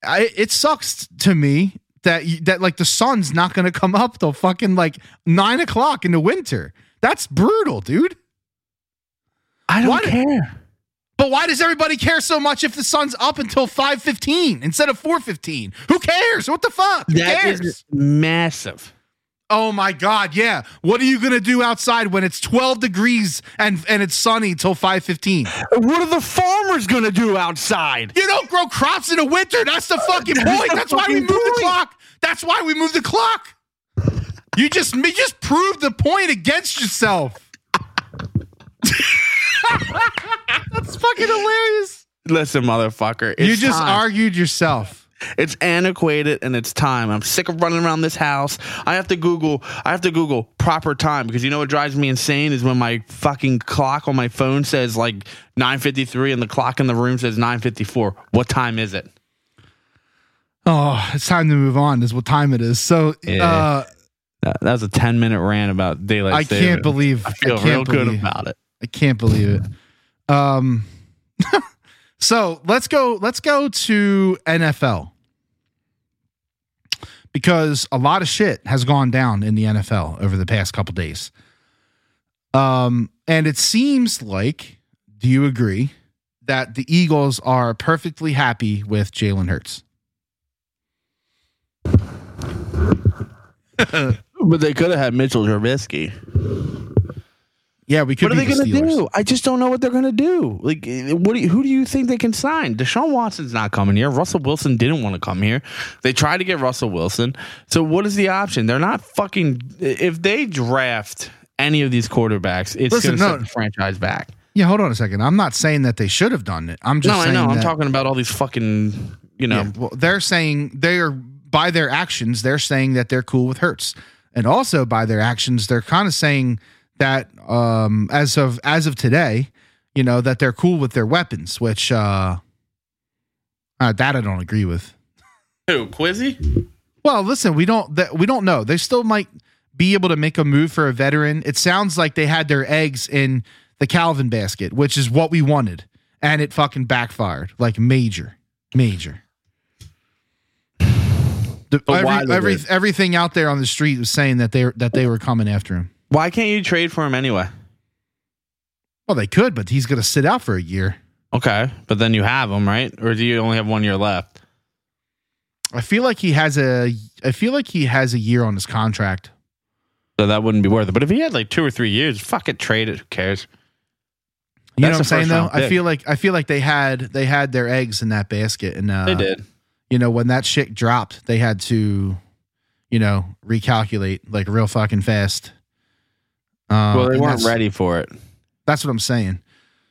I, it sucks to me that you, that like the sun's not gonna come up till fucking like nine o'clock in the winter. That's brutal, dude. I don't Why do- care. But why does everybody care so much if the sun's up until 5:15 instead of 4:15? Who cares? What the fuck? Who That cares? is massive. Oh my god, yeah. What are you going to do outside when it's 12 degrees and and it's sunny till 5:15? What are the farmers gonna do outside? You don't grow crops in the winter. That's the fucking That's point. the That's why we fucking moved the clock. That's why we moved the clock. You just you just proved the point against yourself. That's fucking hilarious. Listen, motherfucker. You just time. argued yourself. It's antiquated and it's time. I'm sick of running around this house. I have to Google. I have to Google proper time because you know what drives me insane is when my fucking clock on my phone says like 9:53 and the clock in the room says 9:54. What time is it? Oh, it's time to move on. Is what time it is. So, Yeah. uh, That, that was a 10 minute rant about daylight. I can't believe. I feel can't real good about it. I can't believe it. Um, so let's go. Let's go to NFL because a lot of shit has gone down in the NFL over the past couple days. Um, and it seems like, do you agree that the Eagles are perfectly happy with Jalen Hurts? But they could have had Mitchell Trubisky. Yeah, we could. What are they the going to do? I just don't know what they're going to do. Like, what? Do you, who do you think they can sign? Deshaun Watson's not coming here. Russell Wilson didn't want to come here. They tried to get Russell Wilson. So what is the option? They're not fucking. If they draft any of these quarterbacks, it's going to no. set the franchise back. Yeah, hold on a second. I'm not saying that they should have done it. I'm just No, I know. I'm talking about all these fucking. You know, Yeah, well, they're saying they are by their actions, they're saying that they're cool with Hurts, and also by their actions, they're kind of saying that um, as of as of today, you know, that they're cool with their weapons, which uh, uh that I don't agree with. who Quizzy? Well, listen, we don't that we don't know. They still might be able to make a move for a veteran. It sounds like they had their eggs in the Calvin basket, which is what we wanted, and it fucking backfired, like major, major. The, every, every, everything out there on the street was saying that they that they were coming after him. Why can't you trade for him anyway? Well, they could, but he's going to sit out for a year. Okay, but then you have him, right? Or do you only have one year left? I feel like he has a. I feel like he has a year on his contract. So that wouldn't be worth it. But if he had like two or three years, fuck it, trade it. Who cares? You know what I'm saying though? I pick. feel like I feel like they had they had their eggs in that basket, and uh, They did. you know, when that shit dropped, they had to, you know, recalculate like real fucking fast. Um, Well, they weren't ready for it. That's what I'm saying.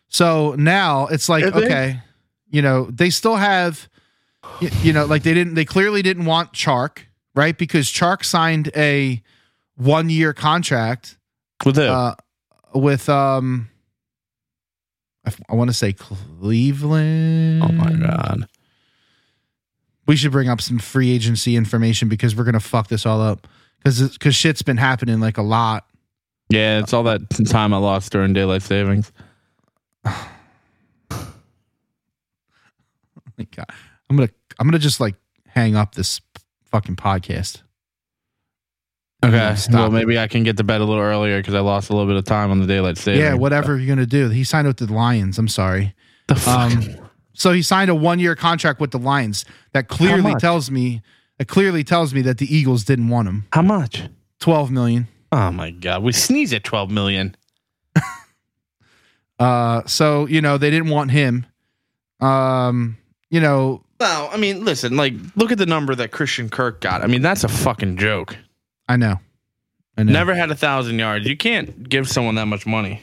So now it's like, If they- okay, you know, they still have, y- you know, like they didn't, they clearly didn't want Chark, right? Because Chark signed a one year contract With who? uh, with, um, I, want to say Cleveland. oh my god. we should bring up some free agency information because we're gonna fuck this all up because because shit's been happening like a lot. Yeah, it's all that time I lost during daylight savings. Like, God, I'm gonna I'm gonna just like hang up this fucking podcast. Okay, Stop well it. maybe I can get to bed a little earlier because I lost a little bit of time on the daylight savings. Yeah, whatever you're gonna do. He signed with the Lions. I'm sorry. The fuck? Um, so he signed a one year contract with the Lions. That clearly tells me that clearly tells me that the Eagles didn't want him. How much? Twelve million. Oh my god, we sneeze at twelve million. Uh, so you know they didn't want him. Um, you know, Well, I mean, listen, like look at the number that Christian Kirk got. I mean, that's a fucking joke. I know. I know. Never had a thousand yards. You can't give someone that much money.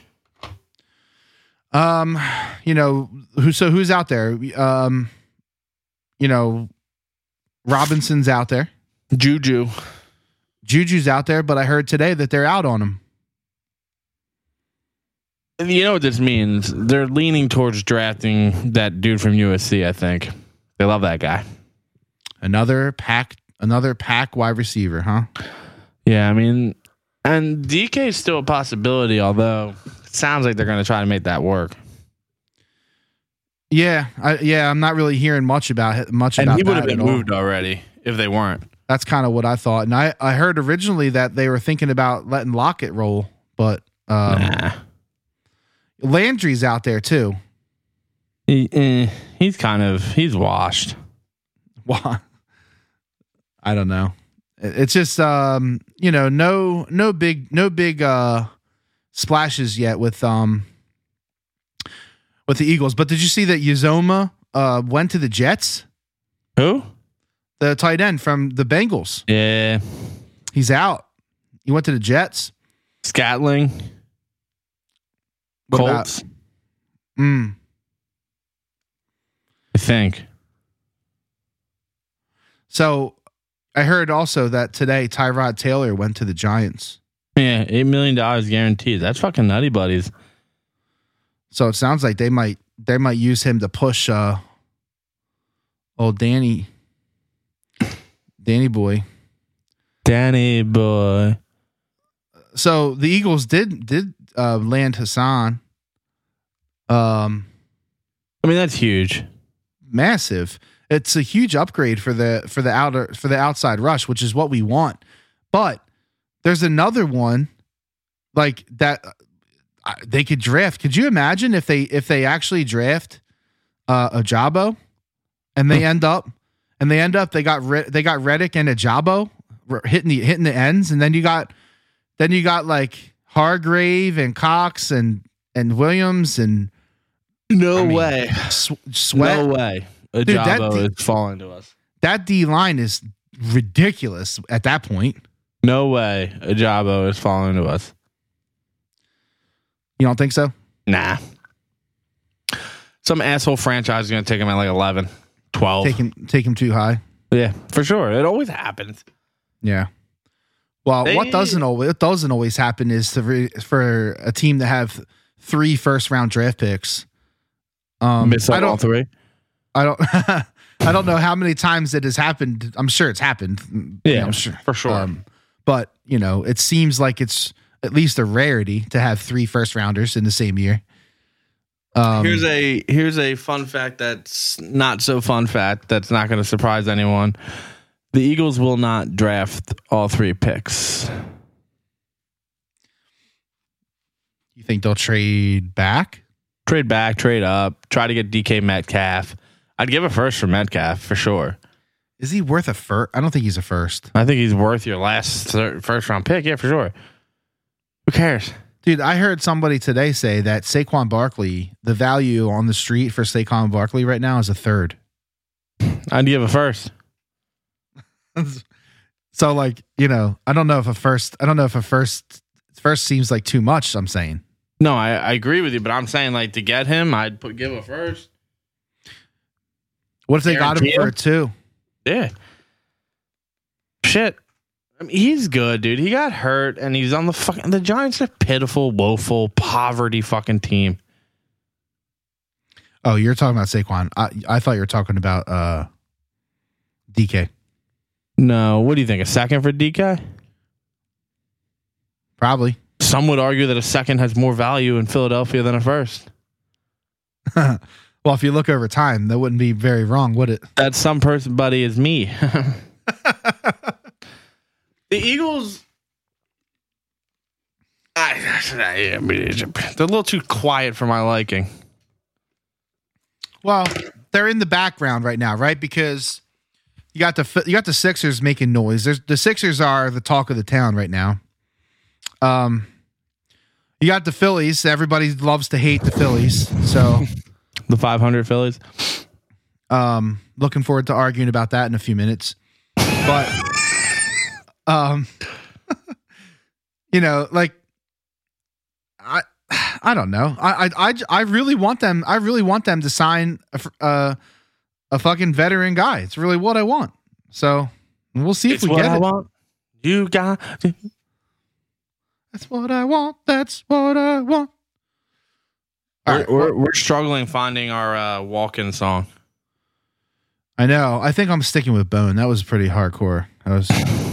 Um, you know, who so who's out there? Um, you know, Robinson's out there. Juju. Juju's out there, but I heard today that they're out on him. You know what this means? They're leaning towards drafting that dude from USC. I think they love that guy. Another pack, another pack wide receiver, huh? Yeah, I mean, and DK is still a possibility. Although it sounds like they're going to try to make that work. Yeah, I, yeah. I'm not really hearing much about it, much And about he would have been at all. moved already if they weren't. That's kind of what I thought, and I I heard originally that they were thinking about letting Lockett roll, but um, Nah. Landry's out there too. He, eh, he's kind of he's washed. Why? I don't know. It's just um, you know, no no big no big uh splashes yet with um with the Eagles. But did you see that Uzomah uh went to the Jets? Who? The tight end from the Bengals. Yeah, He's out. He went to the Jets. Scatling. What about- Colts. Mm. I think. So I heard also that today Tyrod Taylor went to the Giants. Yeah, eight million dollars guaranteed. That's fucking nutty, buddies. So it sounds like they might they might use him to push uh old Danny Danny boy. Danny boy. So the Eagles did did uh land Haason. Um I mean, that's huge. massive. It's a huge upgrade for the for the outer for the outside rush, which is what we want. But there's another one like that uh, they could draft. Could you imagine if they if they actually draft uh, Ojabo and they end up and they end up they got they got Reddick and Ojabo hitting the hitting the ends, and then you got then you got like Hargrave and Cox and and Williams and No I mean, way. Sw- Sweat. No way. A Dude, that d- is falling to us. that D line is ridiculous at that point. No way. Ojabo is falling to us. You don't think so? Nah. Some asshole franchise is going to take him at like 11, 12. Take him take him too high. Yeah, for sure. It always happens. Yeah. Well, what doesn't always what doesn't always happen is to re, for a team to have three first round draft picks. Um, Miss I out all don't. three. I don't. I don't know how many times it has happened. I'm sure it's happened. Yeah, I'm sure for sure. Um, but you know, it seems like it's at least a rarity to have three first rounders in the same year. Um, here's a here's a fun fact that's not so fun fact that's not going to surprise anyone. The Eagles will not draft all three picks. you think they'll trade back? Trade back, trade up, try to get DK Metcalf. I'd give a first for Metcalf for sure. Is he worth a first? I don't think he's a first. I think he's worth your last third, first round pick. Yeah, for sure. Who cares? Dude, I heard somebody today say that Saquon Barkley, the value on the street for Saquon Barkley right now is a third. I'd give a first. So like, you know, I don't know if a first I don't know if a first first seems like too much, I'm saying. No, I, I agree with you, but I'm saying like to get him, I'd put give a first. What if they got him for him? a two? Yeah. Shit. I mean, he's good, dude. He got hurt, and he's on the fucking. The Giants are pitiful, woeful, poverty fucking team. Oh, you're talking about Saquon. I I thought you were talking about uh DK. No, what do you think? A second for DK? Probably. Some would argue that a second has more value in Philadelphia than a first. well, if you look over time, that wouldn't be very wrong, would it? That some person, buddy, is me. the Eagles. I, they're a little too quiet for my liking. Well, they're in the background right now, right? Because you got the you got the Sixers making noise. There's the Sixers are the talk of the town right now. Um, you got the Phillies. Everybody loves to hate the Phillies. So, The 500 Phillies. um, looking forward to arguing about that in a few minutes. But, um, you know, like I, I don't know. I, I, I, I really want them. I really want them to sign a, fr- uh, a fucking veteran guy. It's really what I want. So we'll see if we what get I it. want. You got. That's what I want. That's what I want. All We're, right, we're, we're struggling finding our uh, walk-in song. I know. I think I'm sticking with Bone. That was pretty hardcore. That was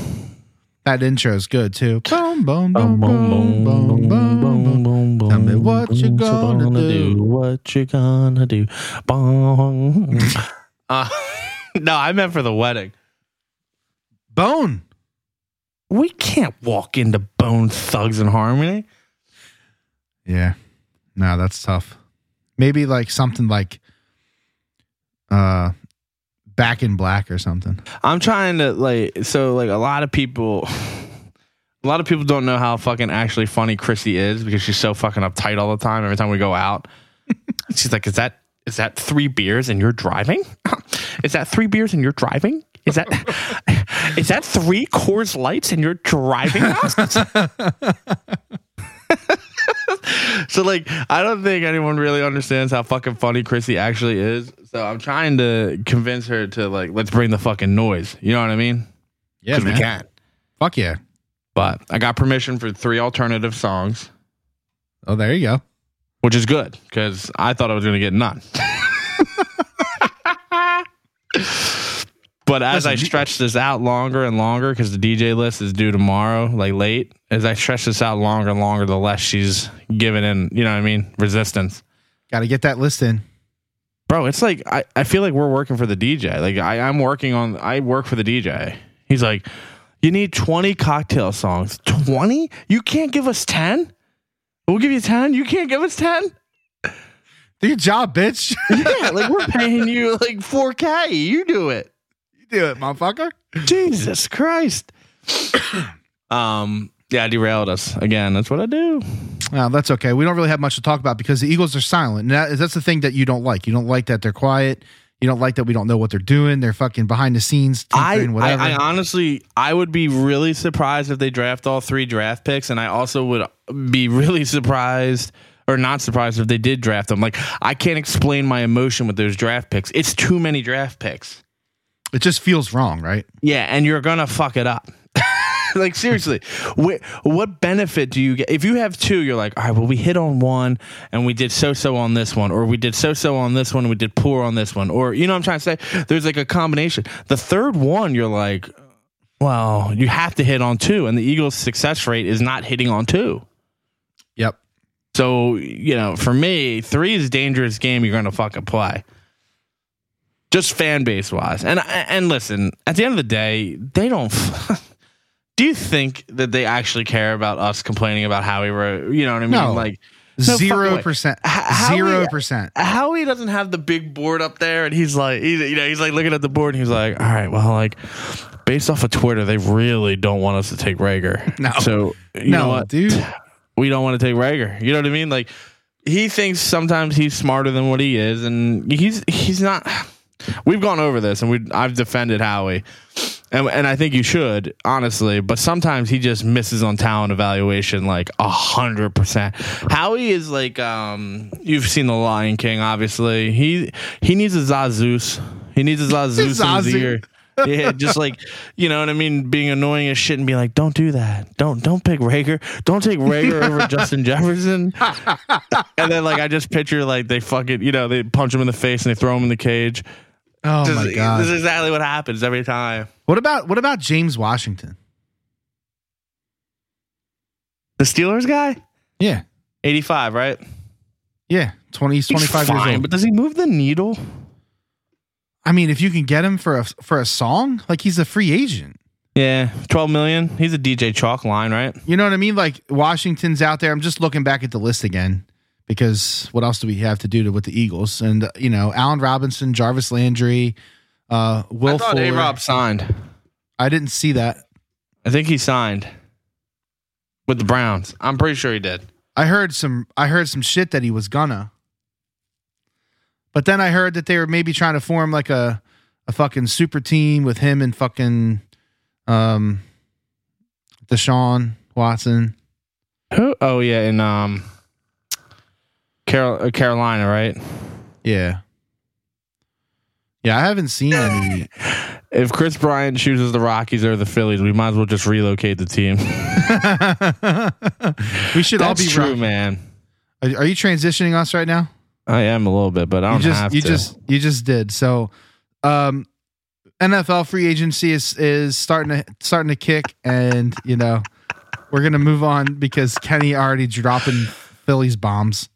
that intro is good too. Boom, boom, boom, boom, boom, boom, boom. Tell me what you gonna do. What you gonna do? Bong. uh, no, I meant for the wedding. Bone. We can't walk into Bone Thugs and Harmony. Yeah. No, that's tough. Maybe like something like uh, Back in Black or something. I'm trying to like so like a lot of people a lot of people don't know how fucking actually funny Chrissy is because she's so fucking uptight all the time every time we go out. she's like, Is that is that three beers and you're driving? is that three beers and you're driving? Is that is that three Coors Lights and you're driving us? so like I don't think anyone really understands how fucking funny Chrissy actually is. So I'm trying to convince her to like let's bring the fucking noise. You know what I mean? Yeah, Because we man. can. Fuck yeah. But I got permission for three alternative songs, Oh, there you go. which is good because I thought I was going to get none. but as Listen, I you- stretch this out longer and longer, because the DJ list is due tomorrow, like late, as I stretch this out longer and longer, the less she's giving in, you know what I mean? Resistance. Got to get that list in. Bro, it's like I, I feel like we're working for the DJ. Like I, I'm working on I work for the DJ. He's like, You need 20 cocktail songs. 20? You can't give us 10? We'll give you 10. You can't give us 10? Do your job, bitch. Yeah, like we're paying you like 4K. You do it. you do it, motherfucker. Jesus Christ. um, yeah, derailed us. Again, that's what I do. Well, that's okay. We don't really have much to talk about because the Eagles are silent. And that, that's the thing that you don't like. You don't like that they're quiet. You don't like that we don't know what they're doing. They're fucking behind the scenes, I, tinkering, I, whatever. I honestly, I would be really surprised if they draft all three draft picks, and I also would be really surprised or not surprised if they did draft them. Like, I can't explain my emotion with those draft picks. It's too many draft picks. it just feels wrong, right? Yeah, and you're gonna fuck it up. like seriously, wh- what benefit do you get if you have two? You're like, all right, well, we hit on one, and we did so so on this one, or we did so so on this one, and we did poor on this one, or you know what I'm trying to say? There's like a combination. The third one, you're like, well, you have to hit on two, and the Eagles' success rate is not hitting on two. Yep. So you know, for me, three is a dangerous game. You're gonna fucking play. Just fan base wise, and and listen. At the end of the day, they don't. do you think that they actually care about us complaining about how we were? You know what I mean? No. Like No zero percent. H- Zero percent. Howie doesn't have the big board up there, and he's like, he's, you know, he's like looking at the board, and he's like, all right, well, like based off of Twitter, they really don't want us to take Reagor. No. so you No, know what, dude. we don't want to take Reagor. You know what I mean? Like he thinks sometimes he's smarter than what he is, and he's he's not. We've gone over this, and we I've defended Howie, and and I think you should honestly. But sometimes he just misses on talent evaluation like a hundred percent. Howie is like um you've seen the Lion King, obviously. He he needs a Zazus. He needs a Zazus in his ear. yeah, just like you know what I mean, being annoying as shit and being like, "Don't do that. Don't don't pick Reagor. Don't take Reagor over Justin Jefferson." and then like I just picture like they fucking you know they punch him in the face and they throw him in the cage. Oh This, my is- god. this is exactly what happens every time. what about what about James Washington? The Steelers guy, Yeah. eighty-five, right? Yeah. 20, he's 25 years fine, old. but does he move the needle? I mean, if you can get him for a for a song, like he's a free agent. Yeah, twelve million. He's a DJ Chark line, right? You know what I mean? Like Washington's out there. I'm just looking back at the list again because what else do we have to do to, with the Eagles? And uh, you know, Allen Robinson, Jarvis Landry, uh, Will I thought A Rob signed. I didn't see that. I think he signed with the Browns. I'm pretty sure he did. I heard some. I heard some shit that he was gonna. But then I heard that they were maybe trying to form like a a fucking super team with him and fucking um Deshaun Watson. Who? Oh yeah, and um, Carol, uh, Carolina, right? Yeah. Yeah, I haven't seen any. If Kris Bryant chooses the Rockies or the Phillies, we might as well just relocate the team. we should all be true, man. Are, are you transitioning us right now? I am a little bit, but I don't you just have you to. just you just did. So um NFL free agency is is starting to starting to kick and you know we're going to move on because Kenny already dropping Phillies bombs.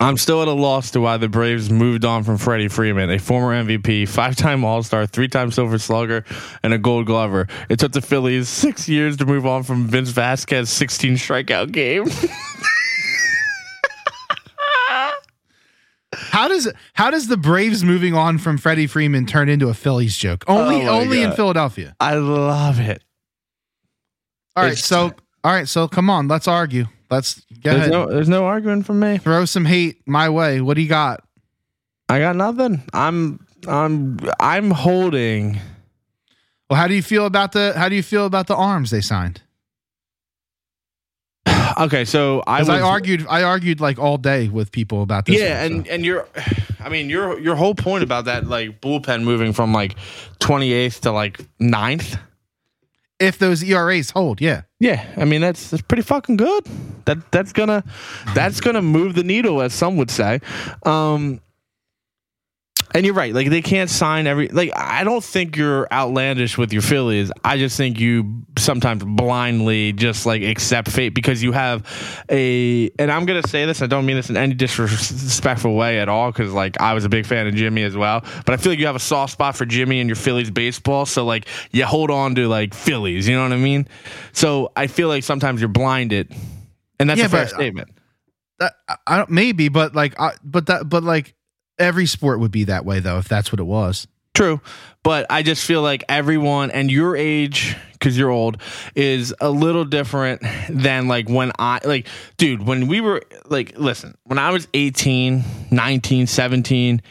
I'm still at a loss to why the Braves moved on from Freddie Freeman, a former MVP, five-time All-Star, three-time Silver Slugger, and a Gold Glover. It took the Phillies six years to move on from Vince Velasquez's 16 strikeout game. How does how does the Braves moving on from Freddie Freeman turn into a Phillies joke? Only Oh only in Philadelphia. I love it. All right, It's- so all right, so come on, let's argue. Let's go There's ahead. no, there's no arguing from me. Throw some hate my way. What do you got? I got nothing. I'm I'm I'm holding. Well, how do you feel about the how do you feel about the arms they signed? Okay, so I Because was I, argued I argued like all day with people about this. Yeah, one, and so. and your, I mean your your whole point about that like bullpen moving from like 28th to like 9th. If those ERAs hold, yeah. Yeah, I mean that's that's pretty fucking good. That that's gonna that's gonna move the needle, as some would say. Um, and you're right. Like they can't sign every. Like I don't think you're outlandish with your Phillies. I just think you sometimes blindly just like accept fate because you have a. And I'm gonna say this. I don't mean this in any disrespectful way at all because like I was a big fan of Jimmy as well. But I feel like you have a soft spot for Jimmy and your Phillies baseball. So like you hold on to like Phillies. You know what I mean? So I feel like sometimes you're blinded, and that's Yeah, a fair but- uh, statement. That, I- I don't maybe, but like I, but that but like every sport would be that way though if that's what it was. True, but I just feel like everyone and your age because you're old is a little different than like when I like dude when we were like listen when I was 18 19 17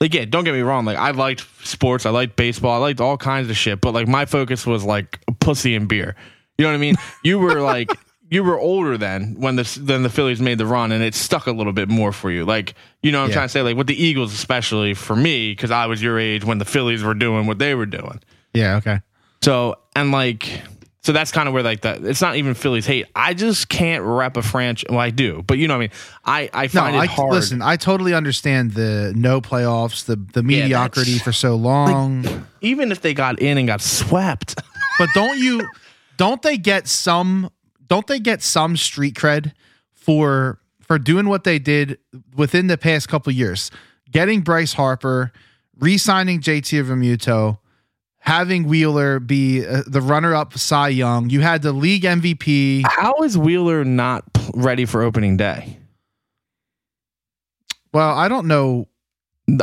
like yeah don't get me wrong like I liked sports I liked baseball I liked all kinds of shit but like my focus was like pussy and beer. You know what I mean? You were like you were older then when the then the Phillies made the run and it stuck a little bit more for you like you know what I'm Yeah. trying to say like with the Eagles especially for me because I was your age when the Phillies were doing what they were doing Yeah, okay. so and like so that's kind of where like that it's not even Phillies hate. I just can't rep a franchise. Well, I do, but you know what I mean. I I No, find I it hard. listen. I totally understand the no playoffs, the the mediocrity that's- for so long. even if they got in and got swept. but don't you? Don't they get some? Don't they get some street cred for for doing what they did within the past couple years, getting Bryce Harper, re-signing JT Realmuto, having Wheeler be uh, the runner-up Cy Young. You had the league MVP. How is Wheeler not ready for opening day? Well, I don't know.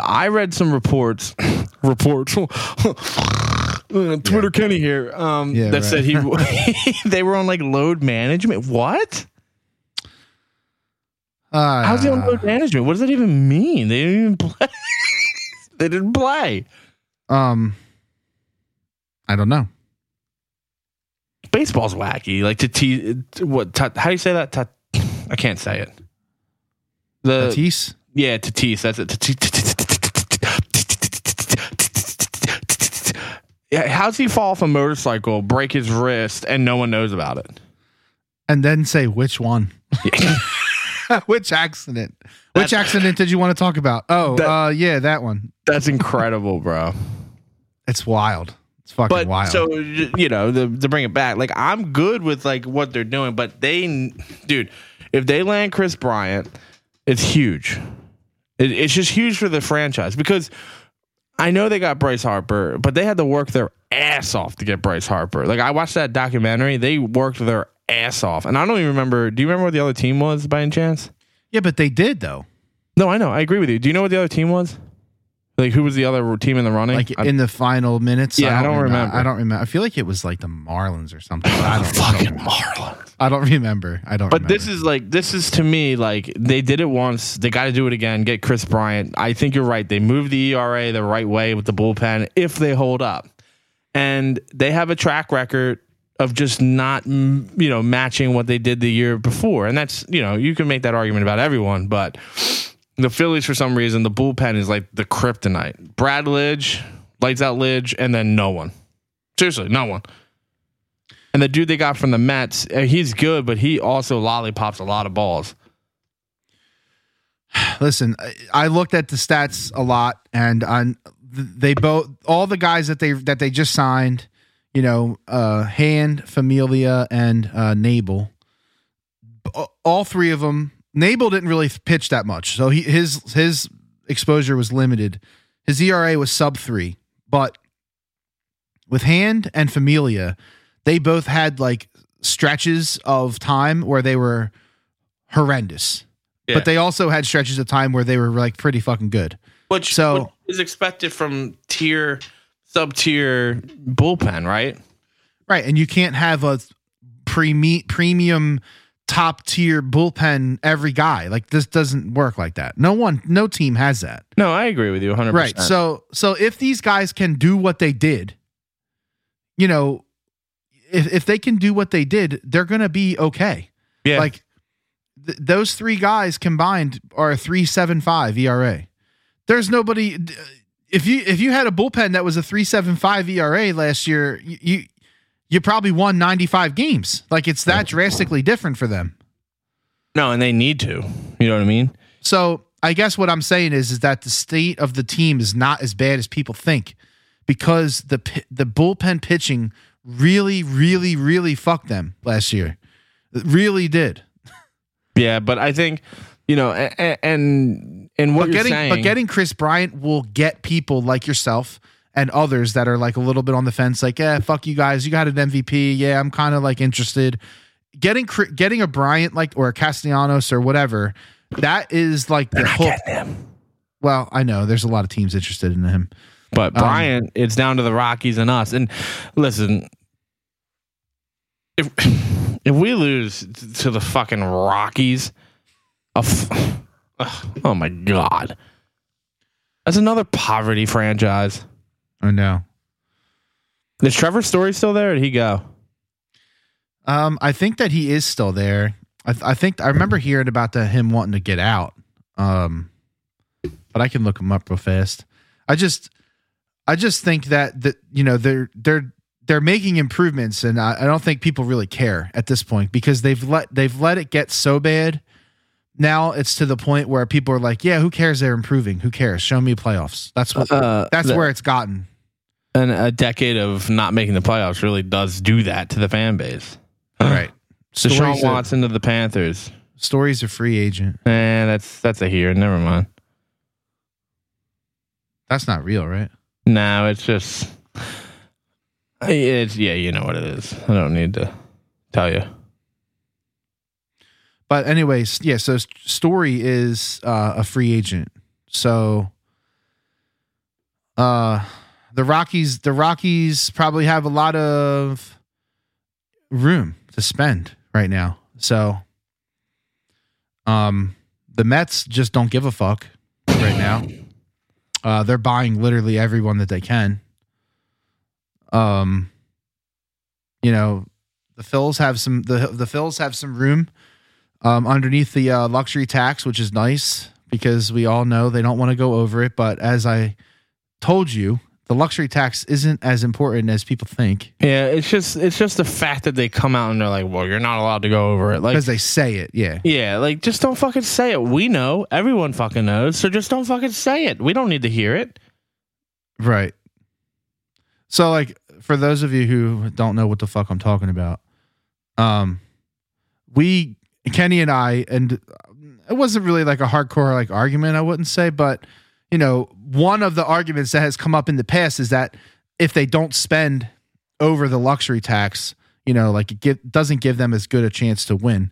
I read some reports. reports. Uh, Twitter Kenny here. Um, Yeah, that right. said he they were on like load management. What? Uh, How's he on load management? What does that even mean? They didn't even play. they didn't play. Um, I don't know. baseball's wacky. Like to te- what? Ta- how do you say that? Ta- I can't say it. The Tatis. yeah, Tatis. That's it. Yeah, how's he fall off a motorcycle, break his wrist, and no one knows about it? and then say which one. which accident? Which accident did you want to talk about? Oh, That- uh, yeah, that one. That's incredible, bro. It's wild. It's fucking But wild. so you know, the, to bring it back, like I'm good with like what they're doing, but they, dude, if they land Kris Bryant, it's huge. It, it's just huge for the franchise because I know they got Bryce Harper, but they had to work their ass off to get Bryce Harper. Like I watched that documentary, they worked their ass off, and I don't even remember. Do you remember what the other team was by any chance? yeah, but they did though. No, I know. I agree with you. Do you know what the other team was? Like who was the other team in the running? Like I- in the final minutes. Yeah, I don't remember. I don't remember. I feel like it was like the Marlins or something. I don't. fucking I don't, Marlins. I don't remember. I don't. But remember. this is like this is to me like they did it once. They got to do it again. Get Kris Bryant. I think you're right. They moved the ERA the right way with the bullpen if they hold up, and they have a track record of just not you know matching what they did the year before. And that's you know you can make that argument about everyone, but the Phillies for some reason the bullpen is like the kryptonite. Brad Lidge, lights out Lidge, and then no one. Seriously, no one. And the dude they got from the Mets, uh, he's good, but he also lollipops a lot of balls. listen. I- looked at the stats a lot, and on they both all the guys that they that they just signed. You know, uh, Hand, Familia, and uh, Knebel. All three of them. Knebel didn't really pitch that much, so he his his exposure was limited. His ERA was sub three, but with Hand and Familia, they both had like stretches of time where they were horrendous. Yeah. but they also had stretches of time where they were like pretty fucking good. Which, So- which is expected from tier, sub tier bullpen, right? Right, and you can't have a pre premium top tier bullpen every guy. Like this doesn't work like that. No one, no team has that. No, I agree with you 100%. Right. So so if these guys can do what they did, you know, if if they can do what they did, they're gonna be okay. yeah. Like th- those three guys combined are a three seven five ERA. There's nobody. If you if you had a bullpen that was a three seven five ERA last year, you you, you probably won ninety five games. Like it's that drastically different for them. no, and they need to. You know what I mean? So I guess what I'm saying is is that the state of the team is not as bad as people think, because the the bullpen pitching really, really, really fucked them last year. It really did. Yeah, but I think, you know, and and, and what but you're getting saying, but getting Kris Bryant will get people like yourself and others that are like a little bit on the fence, like, yeah, fuck you guys, you got an MVP, yeah, I'm kind of like interested. Getting getting a Bryant like or a Castellanos or whatever, that is like the hook. him. Well, I know there's a lot of teams interested in him. But um, Bryant, it's down to the Rockies and us. And listen, if if we lose to the fucking Rockies, a f- oh my god, that's another poverty franchise. I know. Is Trevor Story still there? Or did he go? Um, I think that he is still there. I, th- I think I remember hearing about the him wanting to get out. Um, but I can look him up real fast. I just, I just think that that you know they're they're they're making improvements, and I, I don't think people really care at this point because they've let they've let it get so bad. Now it's to the point where people are like, "Yeah, who cares? They're improving. Who cares? Show me playoffs." That's what Uh, that's the- where it's gotten. And a decade of not making the playoffs really does do that to the fan base. Right. Deshaun Watson to the Panthers. Story's a free agent. Eh, that's that's a here. Never mind. That's not real, right? No, it's just it's yeah, you know what it is. I don't need to tell you. But anyways, yeah. So Story is uh, a free agent. So, uh, the Rockies, the Rockies probably have a lot of room to spend right now. So, um, the Mets just don't give a fuck right now. Uh, they're buying literally everyone that they can. Um, you know, the Phils have some the the Phils have some room um, underneath the uh, luxury tax, which is nice because we all know they don't want to go over it. But as I told you, the luxury tax isn't as important as people think Yeah, it's just it's just the fact that they come out and they're like, "Well, you're not allowed to go over it." Like, because they say it. Yeah. yeah, like just don't fucking say it. We know, everyone fucking knows, so just don't fucking say it. We don't need to hear it. Right. So, like, for those of you who don't know what the fuck I'm talking about, um, we Kenny and I, and it wasn't really like a hardcore like argument, I wouldn't say, but you know, one of the arguments that has come up in the past is that if they don't spend over the luxury tax, you know, like it doesn't give them as good a chance to win.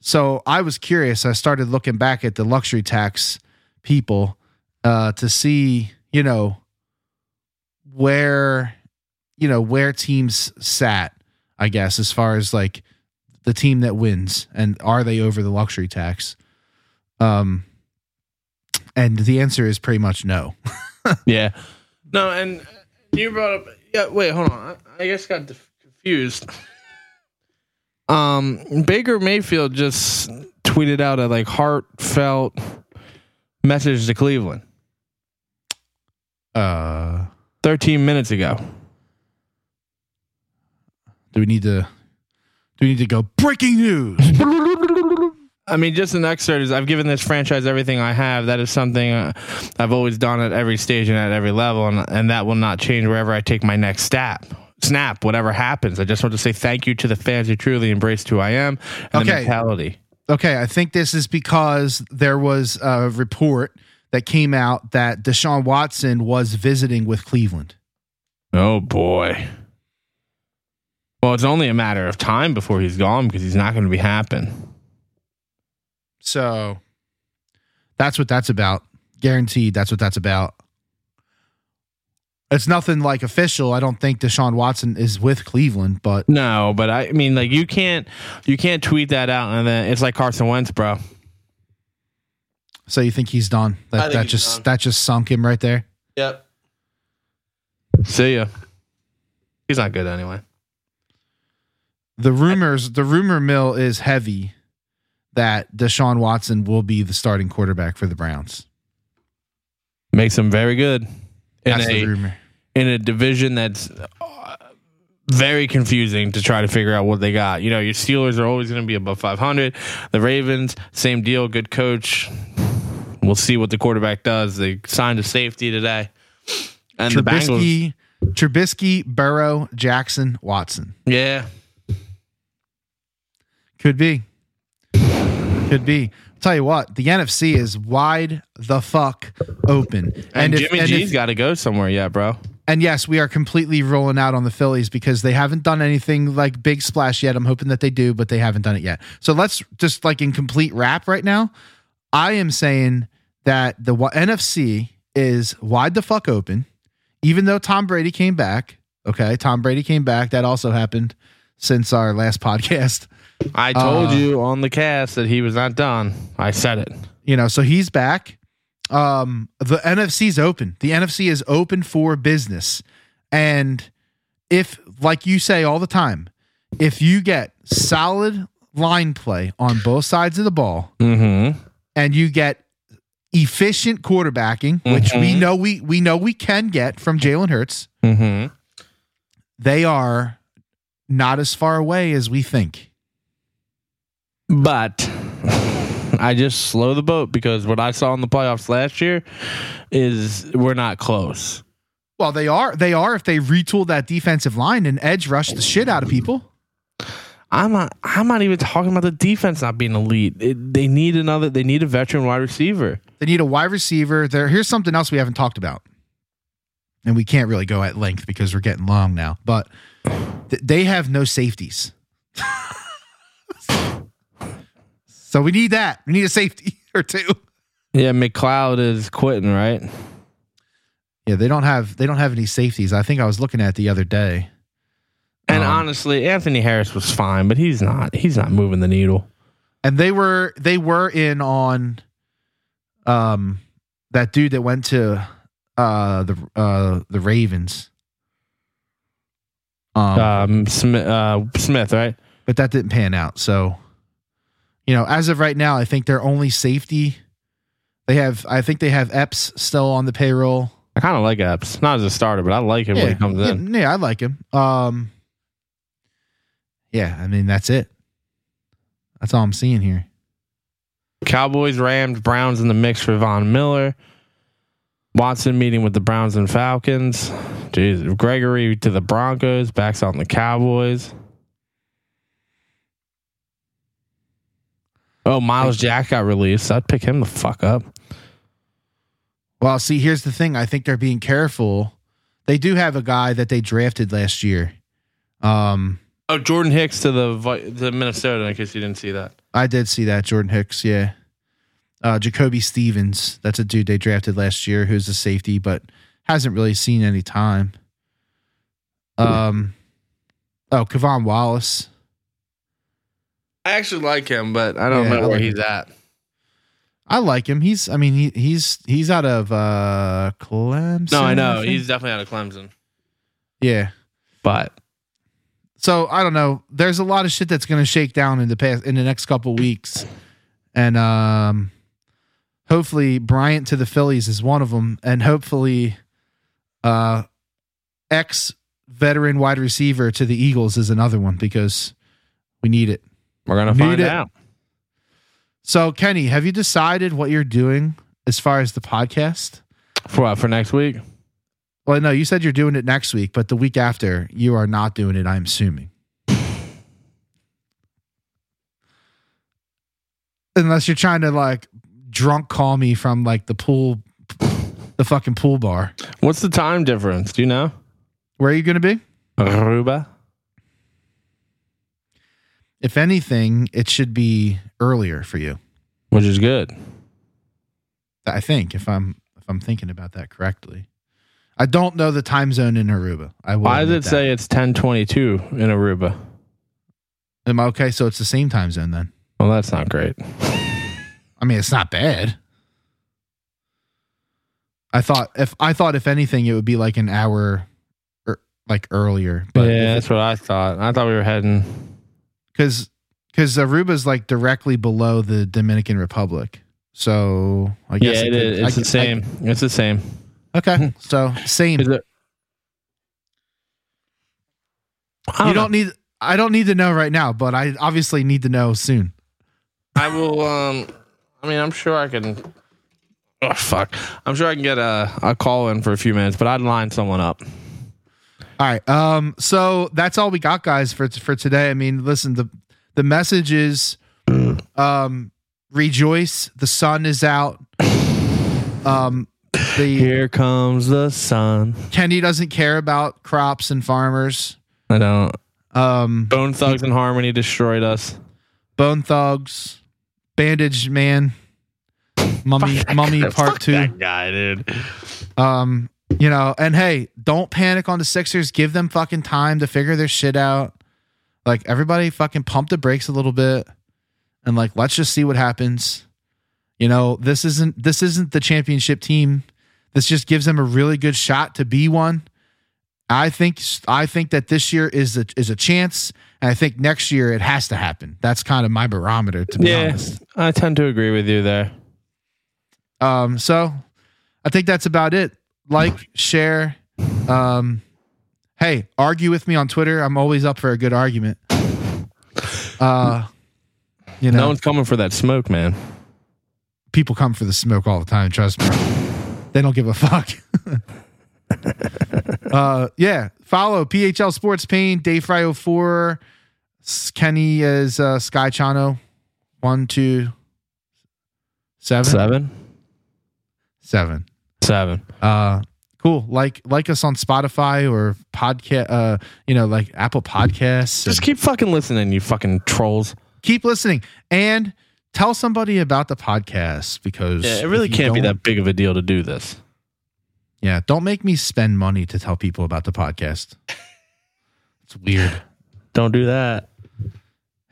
So I was curious. I started looking back at the luxury tax people uh, to see, you know, where you know where teams sat i guess as far as like the team that wins and are they over the luxury tax um and the answer is pretty much no Yeah. No, and you brought up. Yeah, wait, hold on. I, I guess got dif- confused. Um, Baker Mayfield just tweeted out a like heartfelt message to Cleveland uh 13 minutes ago. do we need to do we need to go breaking news I mean, just an excerpt is I've given this franchise everything I have. That is something uh, I've always done at every stage and at every level, and, and that will not change wherever I take my next step. Snap, whatever happens. I just want to say thank you to the fans who truly embraced who I am and the Okay. mentality. okay i think this is because there was a report that came out that deshaun watson was visiting with cleveland Oh boy. Well, it's only a matter of time before he's gone because he's not going to be happen. so That's what that's about. Guaranteed. That's what that's about. It's nothing like official. I don't think Deshaun Watson is with Cleveland, but No, but I mean, like you can't you can't tweet that out and then it's like Carson Wentz, bro. so you think he's done? I That think that he's just done. that just sunk him right there. Yep. See ya. He's not good anyway. The rumors, the rumor mill is heavy that Deshaun Watson will be the starting quarterback for the Browns. Makes him very good in That's a rumor. in a division that's uh, very confusing to try to figure out what they got. You know, your Steelers are always going to be above 500. The Ravens, same deal, good coach. We'll see what the quarterback does. They signed a safety today. And the Bengals, Trubisky, Trubisky, Burrow, Jackson, Watson. yeah. Could be. Could be. tell you what, the NFC is wide the fuck open. And, if- Jimmy and G's got to go somewhere yet, bro. And yes, we are completely rolling out on the Phillies because they haven't done anything like big splash yet. I'm hoping that they do, but they haven't done it yet. So let's just like in complete wrap right now. I am saying that the NFC is wide the fuck open, even though Tom Brady came back. Okay, Tom Brady came back. That also happened since our last podcast. I told Uh, you on the cast that he was not done. I said it. You know, so he's back. Um, the NFC's open. The NFC is open for business. And if, like you say all the time, if you get solid line play on both sides of the ball Mm-hmm. and you get efficient quarterbacking, which we Mhm. know we we know we can get from Jalen Hurts, Mm-hmm. they are not as far away as we think. But I just slow the boat because what I saw in the playoffs last year is we're not close. Well, they are. They are if they retool that defensive line and edge rush the shit out of people. I'm not. I'm not even talking about the defense not being elite. It, they need another. They need a veteran wide receiver. They need a wide receiver. There. Here's something else we haven't talked about, and we can't really go at length because we're getting long now. But th- they have no safeties, so we need that. We need a safety or two. Yeah, McLeod is quitting, right? Yeah, they don't have. They don't have any safeties. I think I was looking at the other day. And Um, honestly, Anthony Harris was fine, but he's not. He's not moving the needle. and they were they were in on um that dude that went to uh the uh the Ravens. Um, Um, Smith, uh, Smith, right? but that didn't pan out. So, you know, as of right now, I think their only safety they have I think they have Epps still on the payroll. I kind of like Epps, not as a starter, but I like him when he comes yeah, in. yeah, I like him. Um Yeah, I mean that's it. That's all I'm seeing here. Cowboys, Rams, Browns in the mix for Von Miller. Watson meeting with the Browns and Falcons. Jeez, Gregory to the Broncos, backs out on the Cowboys. Oh, Myles Jack got released. I'd pick him the fuck up. Well, see, here's the thing. I think they're being careful. They do have a guy that they drafted last year. Um, Oh, Jordan Hicks to the Vi- to Minnesota. In case you didn't see that. I did see that Jordan Hicks. Yeah, uh, Jacoby Stevens. That's a dude they drafted last year who's a safety, but hasn't really seen any time. Um, oh, K'Von Wallace. I actually like him, but I don't Yeah, know where he's at. I like him. He's. I mean, he, he's he's out of uh, Clemson. No, I know think? he's definitely out of Clemson, yeah. but so I don't know. There's a lot of shit that's going to shake down in the past in the next couple weeks, and um, hopefully Bryant to the Phillies is one of them, and hopefully, uh, ex veteran wide receiver to the Eagles is another one because we need it. We're gonna Need find it. out. So Kenny, have you decided what you're doing as far as the podcast? For what? For next week? Well, no, you said you're doing it next week, but the week after you are not doing it. I'm assuming. Unless you're trying to like drunk call me from like the pool, the fucking pool bar. What's the time difference? Do you know? Where are you going to be? Aruba. If anything, it should be earlier for you. which is good. I think if I'm if I'm thinking about that correctly. I don't know the time zone in Aruba. I will Why does it that. say it's 1022 in Aruba? Am I okay? So it's the same time zone then. Well, that's not great. I mean, it's not bad. I thought if I thought if anything, it would be like an hour, or like earlier. But yeah, that's what I thought. I thought we were heading. Because because Aruba's like directly below the Dominican Republic. So I guess Yeah, it could- is. I It's the could- I- same. it's the same. okay, so same. It? I You don't need. I don't need to know right now, but I obviously need to know soon. I will. Um, I mean, I'm sure I can. Oh fuck! I'm sure I can get a, a call in for a few minutes, but I'd line someone up. All right. Um. So that's all we got, guys, for for today. I mean, listen. the The message is, um, rejoice. The sun is out. Um. The Here comes the sun. Kenny doesn't care about crops and farmers. I don't. Um. Bone Thugs and Harmony destroyed us. Bone Thugs, Bandage Man, Mummy Mummy Part Two. That guy, dude. Um, you know, and hey, don't panic on the Sixers. Give them fucking time to figure their shit out. Like everybody fucking pump the brakes a little bit and like let's just see what happens. You know, this isn't this isn't the championship team. This just gives them a really good shot to be one. I think I think that this year is a is a chance, and I think next year it has to happen. That's kind of my barometer, to be Yeah, honest. I tend to agree with you there. Um, so I think that's about it. Like, share. Um, hey, argue with me on Twitter. I'm always up for a good argument. Uh, you know, No one's coming for that smoke, man. people come for the smoke all the time. Trust me. they don't give a fuck. uh, yeah. Follow PHL Sports Pain, Dave Fry 04, Kenny is uh, Sky Chano, one, two, seven, Seven, seven. Seven. uh cool like like us on spotify or podcast uh you know like apple podcasts Just keep fucking listening, you fucking trolls. keep listening and tell somebody about the podcast because Yeah, it really can't be that big of a deal to do this. yeah don't make me spend money to tell people about the podcast it's weird Don't do that.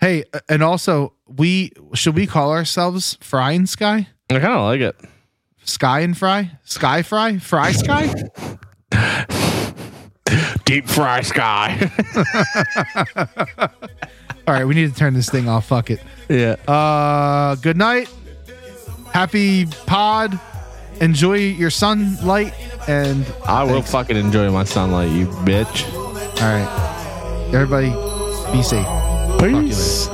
hey and also we should we call ourselves fry and sky I kind of like it. Sky and fry sky fry fry sky Deep fry sky. all right we need to turn this thing off fuck it yeah. Uh, good night. Happy pod. Enjoy your sunlight. And I will fucking enjoy my sunlight, you bitch. all right, everybody, be safe. Talk to you later. Peace.